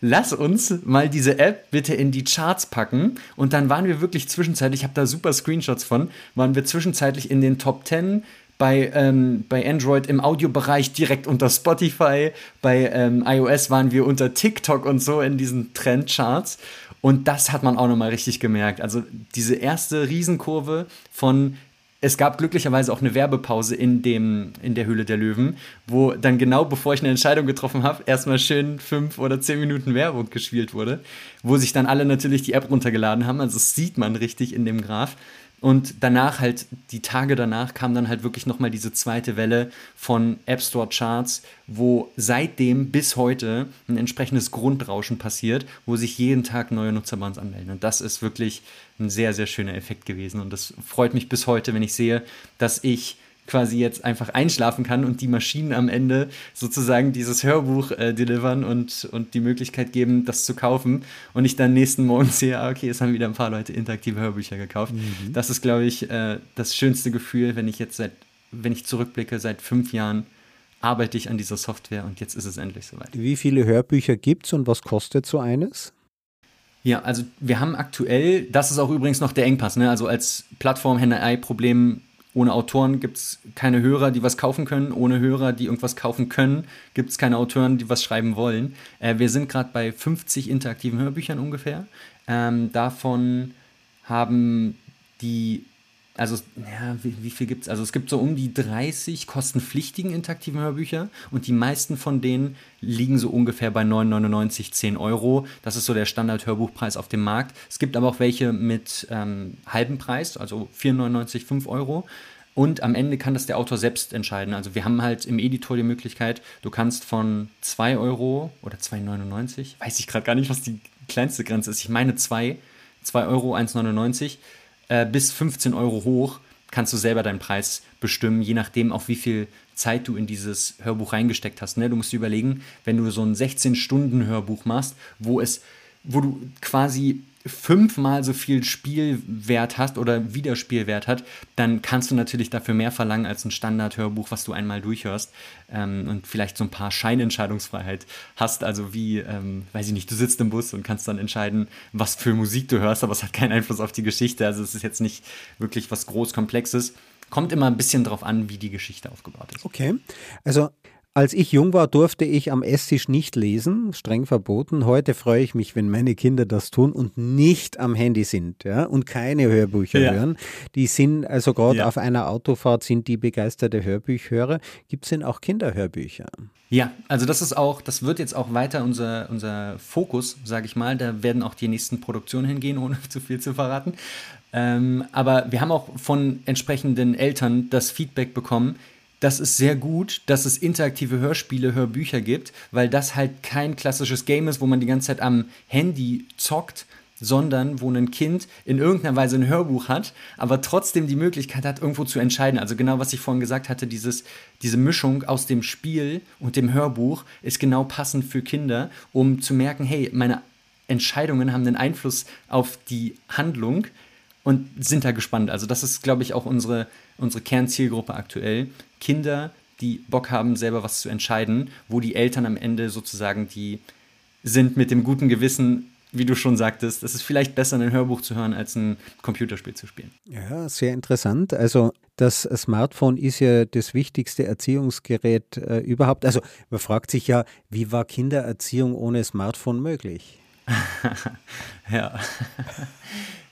S2: lass uns mal diese App bitte in die Charts packen. Und dann waren wir wirklich zwischenzeitlich, ich habe da super Screenshots von, waren wir zwischenzeitlich in den Top 10 bei, ähm, bei Android im Audiobereich direkt unter Spotify, bei ähm, iOS waren wir unter TikTok und so in diesen Trendcharts. Und das hat man auch nochmal richtig gemerkt. Also diese erste Riesenkurve von es gab glücklicherweise auch eine Werbepause in, dem, in der Höhle der Löwen, wo dann genau bevor ich eine Entscheidung getroffen habe, erstmal schön fünf oder zehn Minuten Werbung gespielt wurde, wo sich dann alle natürlich die App runtergeladen haben. Also das sieht man richtig in dem Graph. Und danach halt, die Tage danach kam dann halt wirklich nochmal diese zweite Welle von App Store Charts, wo seitdem bis heute ein entsprechendes Grundrauschen passiert, wo sich jeden Tag neue Nutzer bei uns anmelden. Und das ist wirklich ein sehr, sehr schöner Effekt gewesen. Und das freut mich bis heute, wenn ich sehe, dass ich quasi jetzt einfach einschlafen kann und die Maschinen am Ende sozusagen dieses Hörbuch äh, delivern und, und die Möglichkeit geben, das zu kaufen. Und ich dann nächsten Morgen sehe, ah, okay, es haben wieder ein paar Leute interaktive Hörbücher gekauft. Mhm. Das ist, glaube ich, äh, das schönste Gefühl, wenn ich jetzt seit, wenn ich zurückblicke, seit fünf Jahren arbeite ich an dieser Software und jetzt ist es endlich soweit.
S1: Wie viele Hörbücher gibt es und was kostet so eines?
S2: Ja, also wir haben aktuell, das ist auch übrigens noch der Engpass, ne? also als Plattform Henne-Ei-Problem ohne Autoren gibt es keine Hörer, die was kaufen können. Ohne Hörer, die irgendwas kaufen können, gibt es keine Autoren, die was schreiben wollen. Äh, wir sind gerade bei 50 interaktiven Hörbüchern ungefähr. Ähm, davon haben die also, ja, wie, wie viel gibt es? Also, es gibt so um die 30 kostenpflichtigen interaktiven Hörbücher und die meisten von denen liegen so ungefähr bei 9,99, 10 Euro. Das ist so der Standard-Hörbuchpreis auf dem Markt. Es gibt aber auch welche mit ähm, halbem Preis, also 4,99, 5 Euro. Und am Ende kann das der Autor selbst entscheiden. Also wir haben halt im Editor die Möglichkeit, du kannst von 2 Euro oder 2,99, weiß ich gerade gar nicht, was die kleinste Grenze ist. Ich meine 2, 2 Euro, 1,99 äh, bis 15 Euro hoch kannst du selber deinen Preis bestimmen, je nachdem, auf wie viel Zeit du in dieses Hörbuch reingesteckt hast. Ne? Du musst dir überlegen, wenn du so ein 16-Stunden-Hörbuch machst, wo es, wo du quasi fünfmal so viel Spielwert hast oder Wiederspielwert hat, dann kannst du natürlich dafür mehr verlangen als ein Standard-Hörbuch, was du einmal durchhörst ähm, und vielleicht so ein paar Scheinentscheidungsfreiheit hast. Also wie, ähm, weiß ich nicht, du sitzt im Bus und kannst dann entscheiden, was für Musik du hörst, aber es hat keinen Einfluss auf die Geschichte. Also es ist jetzt nicht wirklich was groß Komplexes. Kommt immer ein bisschen drauf an, wie die Geschichte aufgebaut ist.
S1: Okay. Also als ich jung war, durfte ich am Esstisch nicht lesen, streng verboten. Heute freue ich mich, wenn meine Kinder das tun und nicht am Handy sind ja, und keine Hörbücher ja. hören. Die sind, also gerade ja. auf einer Autofahrt sind die begeisterte Hörbüchhörer. Gibt es denn auch Kinderhörbücher?
S2: Ja, also das ist auch, das wird jetzt auch weiter unser, unser Fokus, sage ich mal. Da werden auch die nächsten Produktionen hingehen, ohne zu viel zu verraten. Ähm, aber wir haben auch von entsprechenden Eltern das Feedback bekommen, das ist sehr gut, dass es interaktive Hörspiele, Hörbücher gibt, weil das halt kein klassisches Game ist, wo man die ganze Zeit am Handy zockt, sondern wo ein Kind in irgendeiner Weise ein Hörbuch hat, aber trotzdem die Möglichkeit hat, irgendwo zu entscheiden. Also genau, was ich vorhin gesagt hatte, dieses, diese Mischung aus dem Spiel und dem Hörbuch ist genau passend für Kinder, um zu merken, hey, meine Entscheidungen haben einen Einfluss auf die Handlung und sind da gespannt. Also das ist, glaube ich, auch unsere, unsere Kernzielgruppe aktuell, Kinder, die Bock haben, selber was zu entscheiden, wo die Eltern am Ende sozusagen die sind mit dem guten Gewissen, wie du schon sagtest, es ist vielleicht besser, ein Hörbuch zu hören, als ein Computerspiel zu spielen.
S1: Ja, sehr interessant. Also das Smartphone ist ja das wichtigste Erziehungsgerät äh, überhaupt. Also man fragt sich ja, wie war Kindererziehung ohne Smartphone möglich?
S2: ja.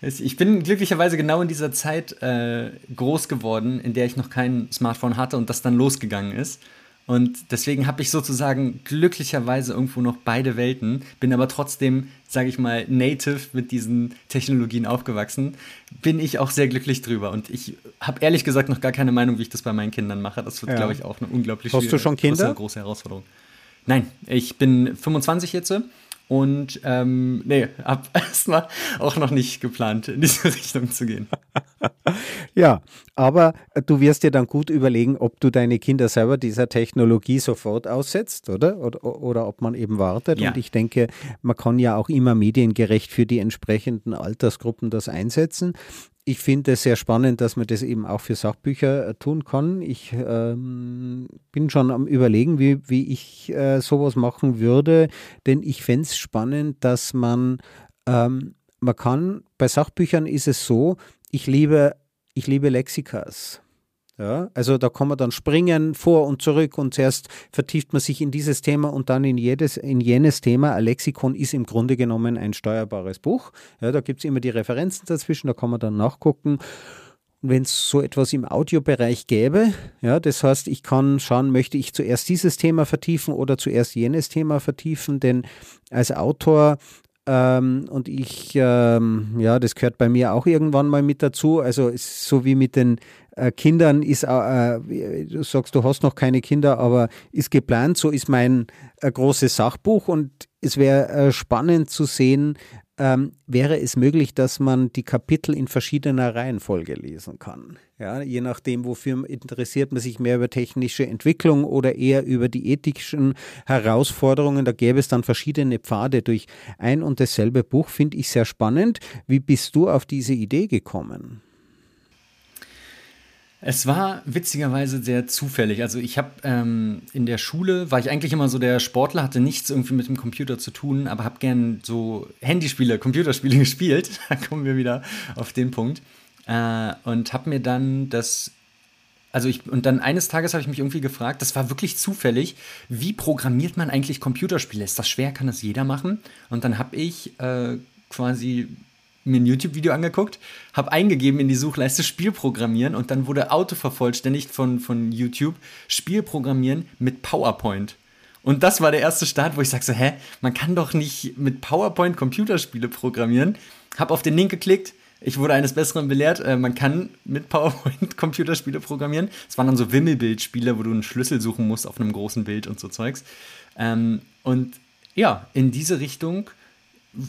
S2: Ich bin glücklicherweise genau in dieser Zeit äh, groß geworden, in der ich noch kein Smartphone hatte und das dann losgegangen ist. Und deswegen habe ich sozusagen glücklicherweise irgendwo noch beide Welten, bin aber trotzdem, sage ich mal, native mit diesen Technologien aufgewachsen. Bin ich auch sehr glücklich drüber. Und ich habe ehrlich gesagt noch gar keine Meinung, wie ich das bei meinen Kindern mache. Das wird, ja. glaube ich, auch eine unglaublich
S1: Hast du schon Kinder?
S2: Große, große Herausforderung. Nein, ich bin 25 jetzt und ähm, nee, hab erstmal auch noch nicht geplant, in diese Richtung zu gehen.
S1: ja, aber du wirst dir dann gut überlegen, ob du deine Kinder selber dieser Technologie sofort aussetzt, oder? Oder, oder ob man eben wartet. Ja. Und ich denke, man kann ja auch immer mediengerecht für die entsprechenden Altersgruppen das einsetzen ich finde es sehr spannend, dass man das eben auch für Sachbücher äh, tun kann. Ich ähm, bin schon am Überlegen, wie, wie ich äh, sowas machen würde, denn ich fände es spannend, dass man, ähm, man kann, bei Sachbüchern ist es so, ich liebe, ich liebe Lexikas. Ja, also da kann man dann springen vor und zurück und zuerst vertieft man sich in dieses Thema und dann in jedes, in jenes Thema. Ein Lexikon ist im Grunde genommen ein steuerbares Buch. Ja, da gibt es immer die Referenzen dazwischen, da kann man dann nachgucken. Wenn es so etwas im Audiobereich gäbe, ja, das heißt, ich kann schauen, möchte ich zuerst dieses Thema vertiefen oder zuerst jenes Thema vertiefen, denn als Autor ähm, und ich, ähm, ja, das gehört bei mir auch irgendwann mal mit dazu. Also so wie mit den äh, Kindern ist, äh, du sagst, du hast noch keine Kinder, aber ist geplant, so ist mein äh, großes Sachbuch und es wäre äh, spannend zu sehen, ähm, wäre es möglich, dass man die Kapitel in verschiedener Reihenfolge lesen kann. Ja, je nachdem, wofür interessiert man sich mehr über technische Entwicklung oder eher über die ethischen Herausforderungen. Da gäbe es dann verschiedene Pfade durch ein und dasselbe Buch, finde ich sehr spannend. Wie bist du auf diese Idee gekommen?
S2: Es war witzigerweise sehr zufällig. Also ich habe ähm, in der Schule, war ich eigentlich immer so der Sportler, hatte nichts irgendwie mit dem Computer zu tun, aber habe gern so Handyspiele, Computerspiele gespielt. da kommen wir wieder auf den Punkt. Äh, und habe mir dann das also ich, und dann eines Tages habe ich mich irgendwie gefragt, das war wirklich zufällig, wie programmiert man eigentlich Computerspiele? Ist das schwer? Kann das jeder machen? Und dann habe ich äh, quasi mir ein YouTube-Video angeguckt, habe eingegeben in die Suchleiste Spielprogrammieren und dann wurde Auto vervollständigt von, von YouTube Spielprogrammieren mit PowerPoint. Und das war der erste Start, wo ich sage so, hä, man kann doch nicht mit PowerPoint Computerspiele programmieren. Hab auf den Link geklickt, ich wurde eines Besseren belehrt, äh, man kann mit PowerPoint Computerspiele programmieren. Es waren dann so Wimmelbildspiele, wo du einen Schlüssel suchen musst auf einem großen Bild und so Zeugs. Ähm, und ja, in diese Richtung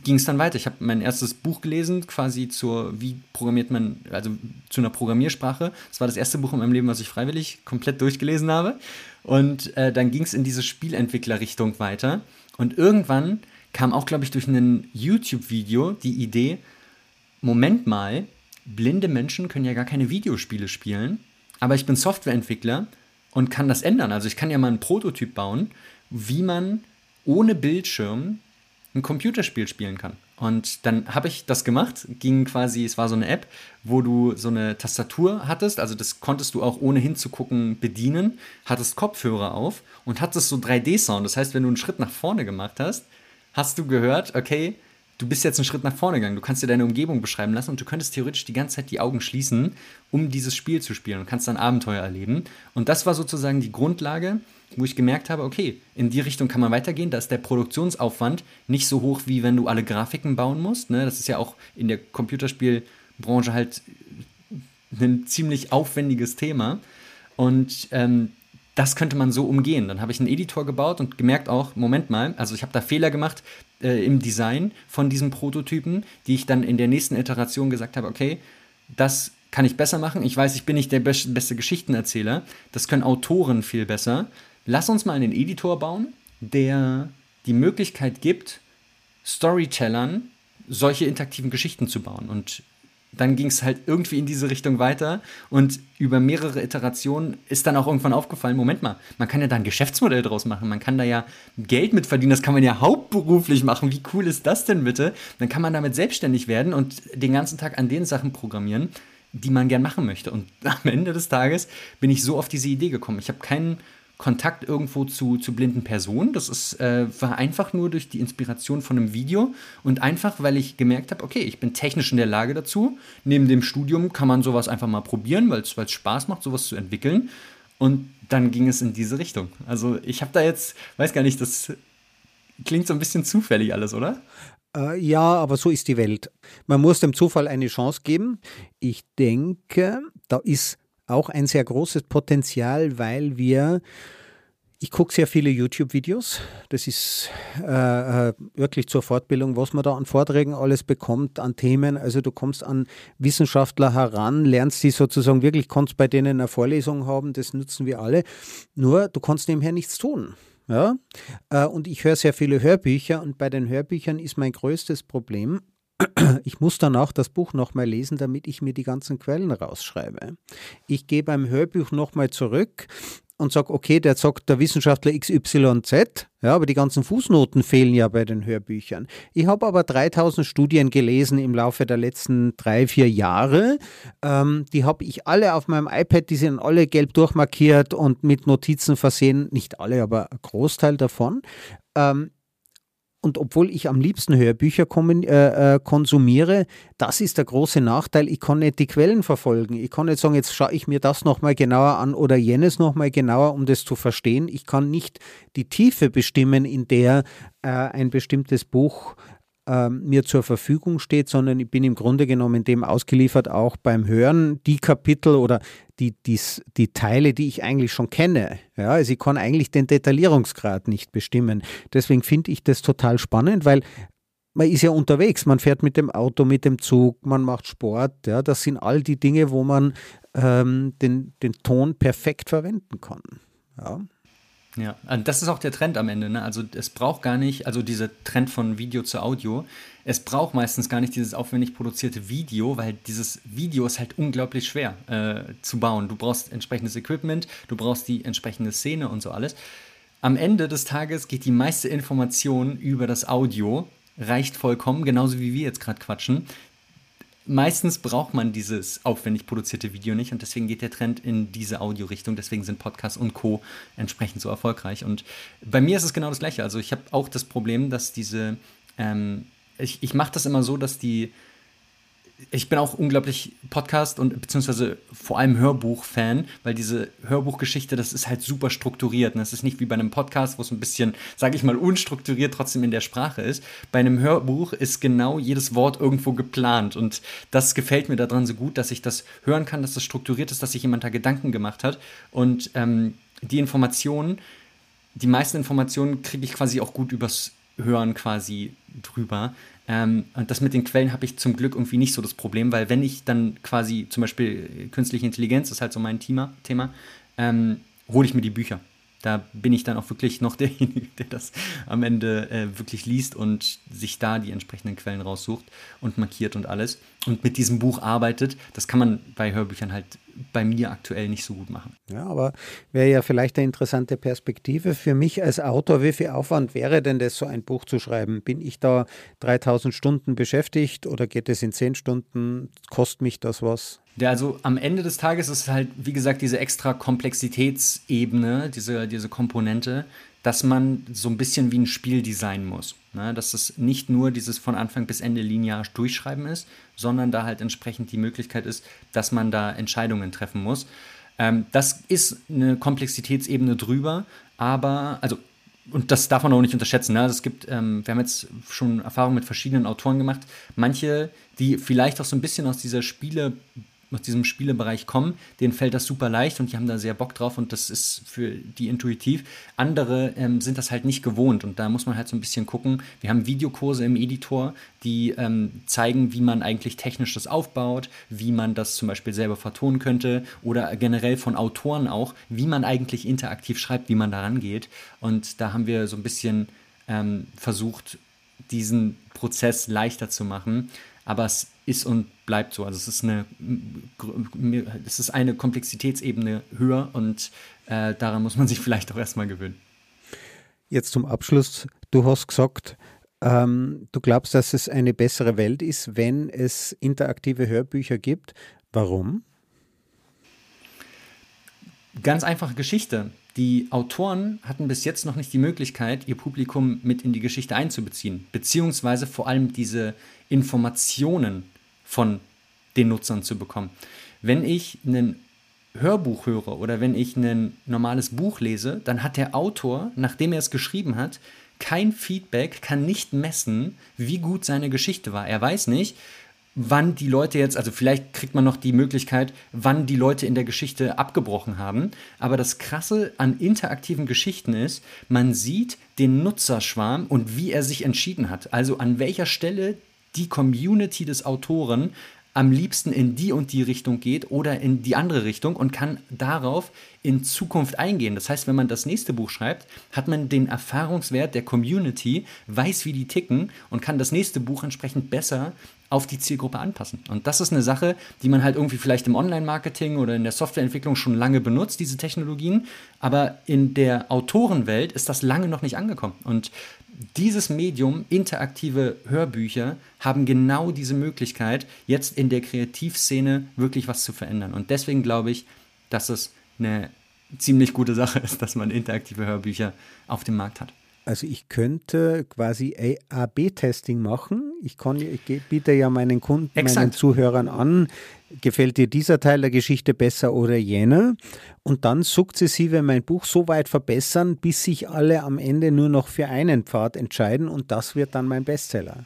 S2: ging es dann weiter. Ich habe mein erstes Buch gelesen, quasi zur, wie programmiert man, also zu einer Programmiersprache. Das war das erste Buch in meinem Leben, was ich freiwillig komplett durchgelesen habe. Und äh, dann ging es in diese Spielentwicklerrichtung weiter. Und irgendwann kam auch, glaube ich, durch ein YouTube-Video die Idee, Moment mal, blinde Menschen können ja gar keine Videospiele spielen, aber ich bin Softwareentwickler und kann das ändern. Also ich kann ja mal einen Prototyp bauen, wie man ohne Bildschirm ein Computerspiel spielen kann. Und dann habe ich das gemacht, ging quasi, es war so eine App, wo du so eine Tastatur hattest, also das konntest du auch ohne hinzugucken bedienen, hattest Kopfhörer auf und hattest so 3D-Sound. Das heißt, wenn du einen Schritt nach vorne gemacht hast, hast du gehört, okay, du bist jetzt einen Schritt nach vorne gegangen, du kannst dir deine Umgebung beschreiben lassen und du könntest theoretisch die ganze Zeit die Augen schließen, um dieses Spiel zu spielen und kannst dann Abenteuer erleben. Und das war sozusagen die Grundlage wo ich gemerkt habe, okay, in die Richtung kann man weitergehen. Da ist der Produktionsaufwand nicht so hoch, wie wenn du alle Grafiken bauen musst. Ne? Das ist ja auch in der Computerspielbranche halt ein ziemlich aufwendiges Thema. Und ähm, das könnte man so umgehen. Dann habe ich einen Editor gebaut und gemerkt auch, Moment mal, also ich habe da Fehler gemacht äh, im Design von diesen Prototypen, die ich dann in der nächsten Iteration gesagt habe, okay, das kann ich besser machen. Ich weiß, ich bin nicht der beste Geschichtenerzähler. Das können Autoren viel besser lass uns mal einen Editor bauen, der die Möglichkeit gibt, Storytellern solche interaktiven Geschichten zu bauen. Und dann ging es halt irgendwie in diese Richtung weiter und über mehrere Iterationen ist dann auch irgendwann aufgefallen, Moment mal, man kann ja da ein Geschäftsmodell draus machen, man kann da ja Geld mit verdienen, das kann man ja hauptberuflich machen, wie cool ist das denn bitte? Dann kann man damit selbstständig werden und den ganzen Tag an den Sachen programmieren, die man gern machen möchte. Und am Ende des Tages bin ich so auf diese Idee gekommen. Ich habe keinen Kontakt irgendwo zu, zu blinden Personen. Das ist, äh, war einfach nur durch die Inspiration von einem Video und einfach, weil ich gemerkt habe, okay, ich bin technisch in der Lage dazu. Neben dem Studium kann man sowas einfach mal probieren, weil es Spaß macht, sowas zu entwickeln. Und dann ging es in diese Richtung. Also ich habe da jetzt, weiß gar nicht, das klingt so ein bisschen zufällig alles, oder?
S1: Äh, ja, aber so ist die Welt. Man muss dem Zufall eine Chance geben. Ich denke, da ist auch ein sehr großes Potenzial, weil wir ich gucke sehr viele YouTube-Videos. Das ist äh, äh, wirklich zur Fortbildung, was man da an Vorträgen alles bekommt, an Themen. Also du kommst an Wissenschaftler heran, lernst die sozusagen wirklich, kannst bei denen eine Vorlesung haben, das nutzen wir alle. Nur du kannst nebenher nichts tun. Ja? Äh, und ich höre sehr viele Hörbücher und bei den Hörbüchern ist mein größtes Problem, ich muss danach das Buch nochmal lesen, damit ich mir die ganzen Quellen rausschreibe. Ich gehe beim Hörbuch nochmal zurück und sage, okay, der sagt der Wissenschaftler XYZ, ja, aber die ganzen Fußnoten fehlen ja bei den Hörbüchern. Ich habe aber 3000 Studien gelesen im Laufe der letzten drei, vier Jahre. Ähm, die habe ich alle auf meinem iPad, die sind alle gelb durchmarkiert und mit Notizen versehen. Nicht alle, aber ein Großteil davon. Ähm, und obwohl ich am liebsten Hörbücher äh, äh, konsumiere, das ist der große Nachteil. Ich kann nicht die Quellen verfolgen. Ich kann nicht sagen, jetzt schaue ich mir das nochmal genauer an oder jenes nochmal genauer, um das zu verstehen. Ich kann nicht die Tiefe bestimmen, in der äh, ein bestimmtes Buch äh, mir zur Verfügung steht, sondern ich bin im Grunde genommen dem ausgeliefert, auch beim Hören die Kapitel oder die, die, die Teile, die ich eigentlich schon kenne. Ja, also ich kann eigentlich den Detaillierungsgrad nicht bestimmen. Deswegen finde ich das total spannend, weil man ist ja unterwegs, man fährt mit dem Auto, mit dem Zug, man macht Sport. Ja, das sind all die Dinge, wo man ähm, den, den Ton perfekt verwenden kann. Ja.
S2: Ja, also das ist auch der Trend am Ende. Ne? Also es braucht gar nicht, also dieser Trend von Video zu Audio, es braucht meistens gar nicht dieses aufwendig produzierte Video, weil dieses Video ist halt unglaublich schwer äh, zu bauen. Du brauchst entsprechendes Equipment, du brauchst die entsprechende Szene und so alles. Am Ende des Tages geht die meiste Information über das Audio, reicht vollkommen, genauso wie wir jetzt gerade quatschen meistens braucht man dieses aufwendig produzierte Video nicht und deswegen geht der Trend in diese Audio-Richtung. Deswegen sind Podcasts und Co. entsprechend so erfolgreich. Und bei mir ist es genau das Gleiche. Also ich habe auch das Problem, dass diese, ähm, ich, ich mache das immer so, dass die ich bin auch unglaublich Podcast und beziehungsweise vor allem Hörbuch-Fan, weil diese Hörbuchgeschichte, das ist halt super strukturiert. Und das ist nicht wie bei einem Podcast, wo es ein bisschen, sage ich mal, unstrukturiert trotzdem in der Sprache ist. Bei einem Hörbuch ist genau jedes Wort irgendwo geplant. Und das gefällt mir daran so gut, dass ich das hören kann, dass das strukturiert ist, dass sich jemand da Gedanken gemacht hat. Und ähm, die Informationen, die meisten Informationen kriege ich quasi auch gut übers Hören quasi drüber. Ähm, und das mit den Quellen habe ich zum Glück irgendwie nicht so das Problem, weil wenn ich dann quasi zum Beispiel künstliche Intelligenz, das ist halt so mein Thema, Thema ähm, hole ich mir die Bücher. Da bin ich dann auch wirklich noch derjenige, der das am Ende äh, wirklich liest und sich da die entsprechenden Quellen raussucht und markiert und alles. Und mit diesem Buch arbeitet. Das kann man bei Hörbüchern halt bei mir aktuell nicht so gut machen.
S1: Ja, aber wäre ja vielleicht eine interessante Perspektive für mich als Autor. Wie viel Aufwand wäre denn das, so ein Buch zu schreiben? Bin ich da 3000 Stunden beschäftigt oder geht es in 10 Stunden? Kostet mich das was?
S2: Ja, also am Ende des Tages ist halt, wie gesagt, diese extra Komplexitätsebene, diese, diese Komponente, dass man so ein bisschen wie ein Spiel designen muss. Ne? Dass es nicht nur dieses von Anfang bis Ende linear durchschreiben ist, sondern da halt entsprechend die Möglichkeit ist, dass man da Entscheidungen treffen muss. Ähm, das ist eine Komplexitätsebene drüber, aber, also, und das darf man auch nicht unterschätzen. Ne? Also es gibt, ähm, wir haben jetzt schon Erfahrungen mit verschiedenen Autoren gemacht, manche, die vielleicht auch so ein bisschen aus dieser Spiele- aus diesem Spielebereich kommen, denen fällt das super leicht und die haben da sehr Bock drauf und das ist für die intuitiv. Andere ähm, sind das halt nicht gewohnt und da muss man halt so ein bisschen gucken. Wir haben Videokurse im Editor, die ähm, zeigen, wie man eigentlich technisch das aufbaut, wie man das zum Beispiel selber vertonen könnte oder generell von Autoren auch, wie man eigentlich interaktiv schreibt, wie man da rangeht. Und da haben wir so ein bisschen ähm, versucht, diesen Prozess leichter zu machen. Aber es ist und bleibt so. Also es ist eine, es ist eine Komplexitätsebene höher und äh, daran muss man sich vielleicht auch erstmal gewöhnen.
S1: Jetzt zum Abschluss, du hast gesagt, ähm, du glaubst, dass es eine bessere Welt ist, wenn es interaktive Hörbücher gibt. Warum?
S2: Ganz einfache Geschichte. Die Autoren hatten bis jetzt noch nicht die Möglichkeit, ihr Publikum mit in die Geschichte einzubeziehen, beziehungsweise vor allem diese Informationen von den Nutzern zu bekommen. Wenn ich ein Hörbuch höre oder wenn ich ein normales Buch lese, dann hat der Autor, nachdem er es geschrieben hat, kein Feedback, kann nicht messen, wie gut seine Geschichte war. Er weiß nicht, wann die Leute jetzt, also vielleicht kriegt man noch die Möglichkeit, wann die Leute in der Geschichte abgebrochen haben. Aber das Krasse an interaktiven Geschichten ist, man sieht den Nutzerschwarm und wie er sich entschieden hat. Also an welcher Stelle die Community des Autoren am liebsten in die und die Richtung geht oder in die andere Richtung und kann darauf in Zukunft eingehen. Das heißt, wenn man das nächste Buch schreibt, hat man den Erfahrungswert der Community, weiß, wie die ticken und kann das nächste Buch entsprechend besser auf die Zielgruppe anpassen. Und das ist eine Sache, die man halt irgendwie vielleicht im Online-Marketing oder in der Softwareentwicklung schon lange benutzt, diese Technologien. Aber in der Autorenwelt ist das lange noch nicht angekommen. Und dieses Medium, interaktive Hörbücher, haben genau diese Möglichkeit, jetzt in der Kreativszene wirklich was zu verändern. Und deswegen glaube ich, dass es eine ziemlich gute Sache ist, dass man interaktive Hörbücher auf dem Markt hat.
S1: Also ich könnte quasi A-B-Testing machen. Ich, kann, ich biete ja meinen Kunden, Exakt. meinen Zuhörern an, gefällt dir dieser Teil der Geschichte besser oder jener? Und dann sukzessive mein Buch so weit verbessern, bis sich alle am Ende nur noch für einen Pfad entscheiden und das wird dann mein Bestseller.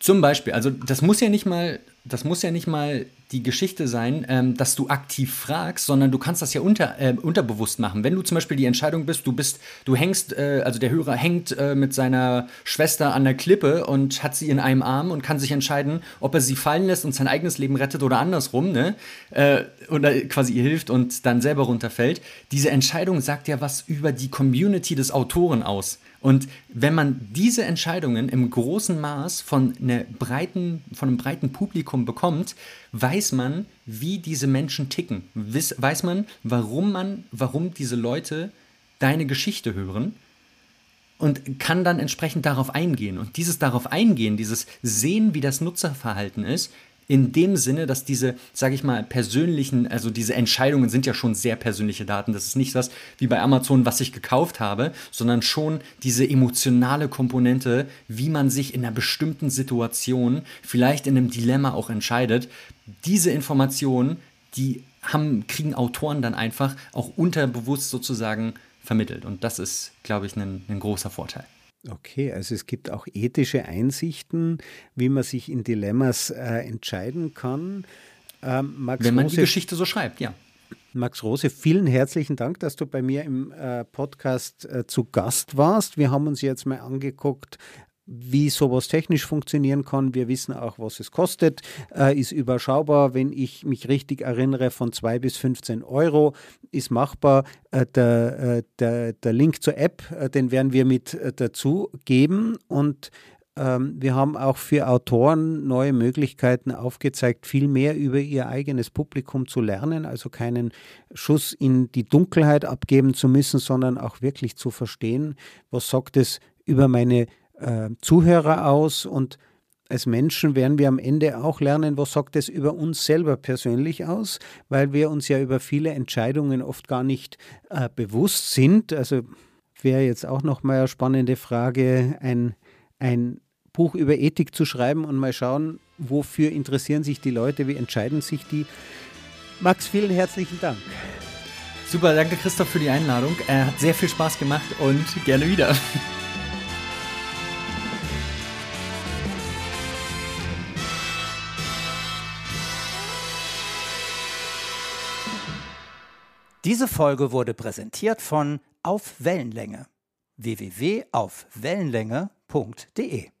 S2: Zum Beispiel, also das muss ja nicht mal das muss ja nicht mal die Geschichte sein, ähm, dass du aktiv fragst, sondern du kannst das ja unter, äh, unterbewusst machen. Wenn du zum Beispiel die Entscheidung bist, du bist, du hängst, äh, also der Hörer hängt äh, mit seiner Schwester an der Klippe und hat sie in einem Arm und kann sich entscheiden, ob er sie fallen lässt und sein eigenes Leben rettet oder andersrum, ne? Äh, oder quasi ihr hilft und dann selber runterfällt. Diese Entscheidung sagt ja was über die Community des Autoren aus. Und wenn man diese Entscheidungen im großen Maß von, einer breiten, von einem breiten Publikum bekommt, weiß man, wie diese Menschen ticken. Weiß man, warum man, warum diese Leute deine Geschichte hören und kann dann entsprechend darauf eingehen. Und dieses darauf eingehen, dieses Sehen, wie das Nutzerverhalten ist, in dem Sinne, dass diese, sage ich mal, persönlichen, also diese Entscheidungen sind ja schon sehr persönliche Daten. Das ist nicht was wie bei Amazon, was ich gekauft habe, sondern schon diese emotionale Komponente, wie man sich in einer bestimmten Situation, vielleicht in einem Dilemma auch entscheidet. Diese Informationen, die haben, kriegen Autoren dann einfach auch unterbewusst sozusagen vermittelt. Und das ist, glaube ich, ein, ein großer Vorteil.
S1: Okay, also es gibt auch ethische Einsichten, wie man sich in Dilemmas äh, entscheiden kann.
S2: Ähm, Wenn man Rose, die Geschichte so schreibt, ja.
S1: Max Rose, vielen herzlichen Dank, dass du bei mir im äh, Podcast äh, zu Gast warst. Wir haben uns jetzt mal angeguckt, wie sowas technisch funktionieren kann. Wir wissen auch, was es kostet. Äh, ist überschaubar, wenn ich mich richtig erinnere, von 2 bis 15 Euro ist machbar. Äh, der, äh, der, der Link zur App, äh, den werden wir mit äh, dazu geben. Und ähm, wir haben auch für Autoren neue Möglichkeiten aufgezeigt, viel mehr über ihr eigenes Publikum zu lernen, also keinen Schuss in die Dunkelheit abgeben zu müssen, sondern auch wirklich zu verstehen, was sagt es über meine äh, Zuhörer aus und als Menschen werden wir am Ende auch lernen, was sagt es über uns selber persönlich aus, weil wir uns ja über viele Entscheidungen oft gar nicht äh, bewusst sind. Also wäre jetzt auch noch mal eine spannende Frage, ein, ein Buch über Ethik zu schreiben und mal schauen, wofür interessieren sich die Leute, wie entscheiden sich die. Max, vielen herzlichen Dank.
S2: Super, danke Christoph für die Einladung. Er hat sehr viel Spaß gemacht und gerne wieder.
S3: Diese Folge wurde präsentiert von Auf Wellenlänge. Www.aufwellenlänge.de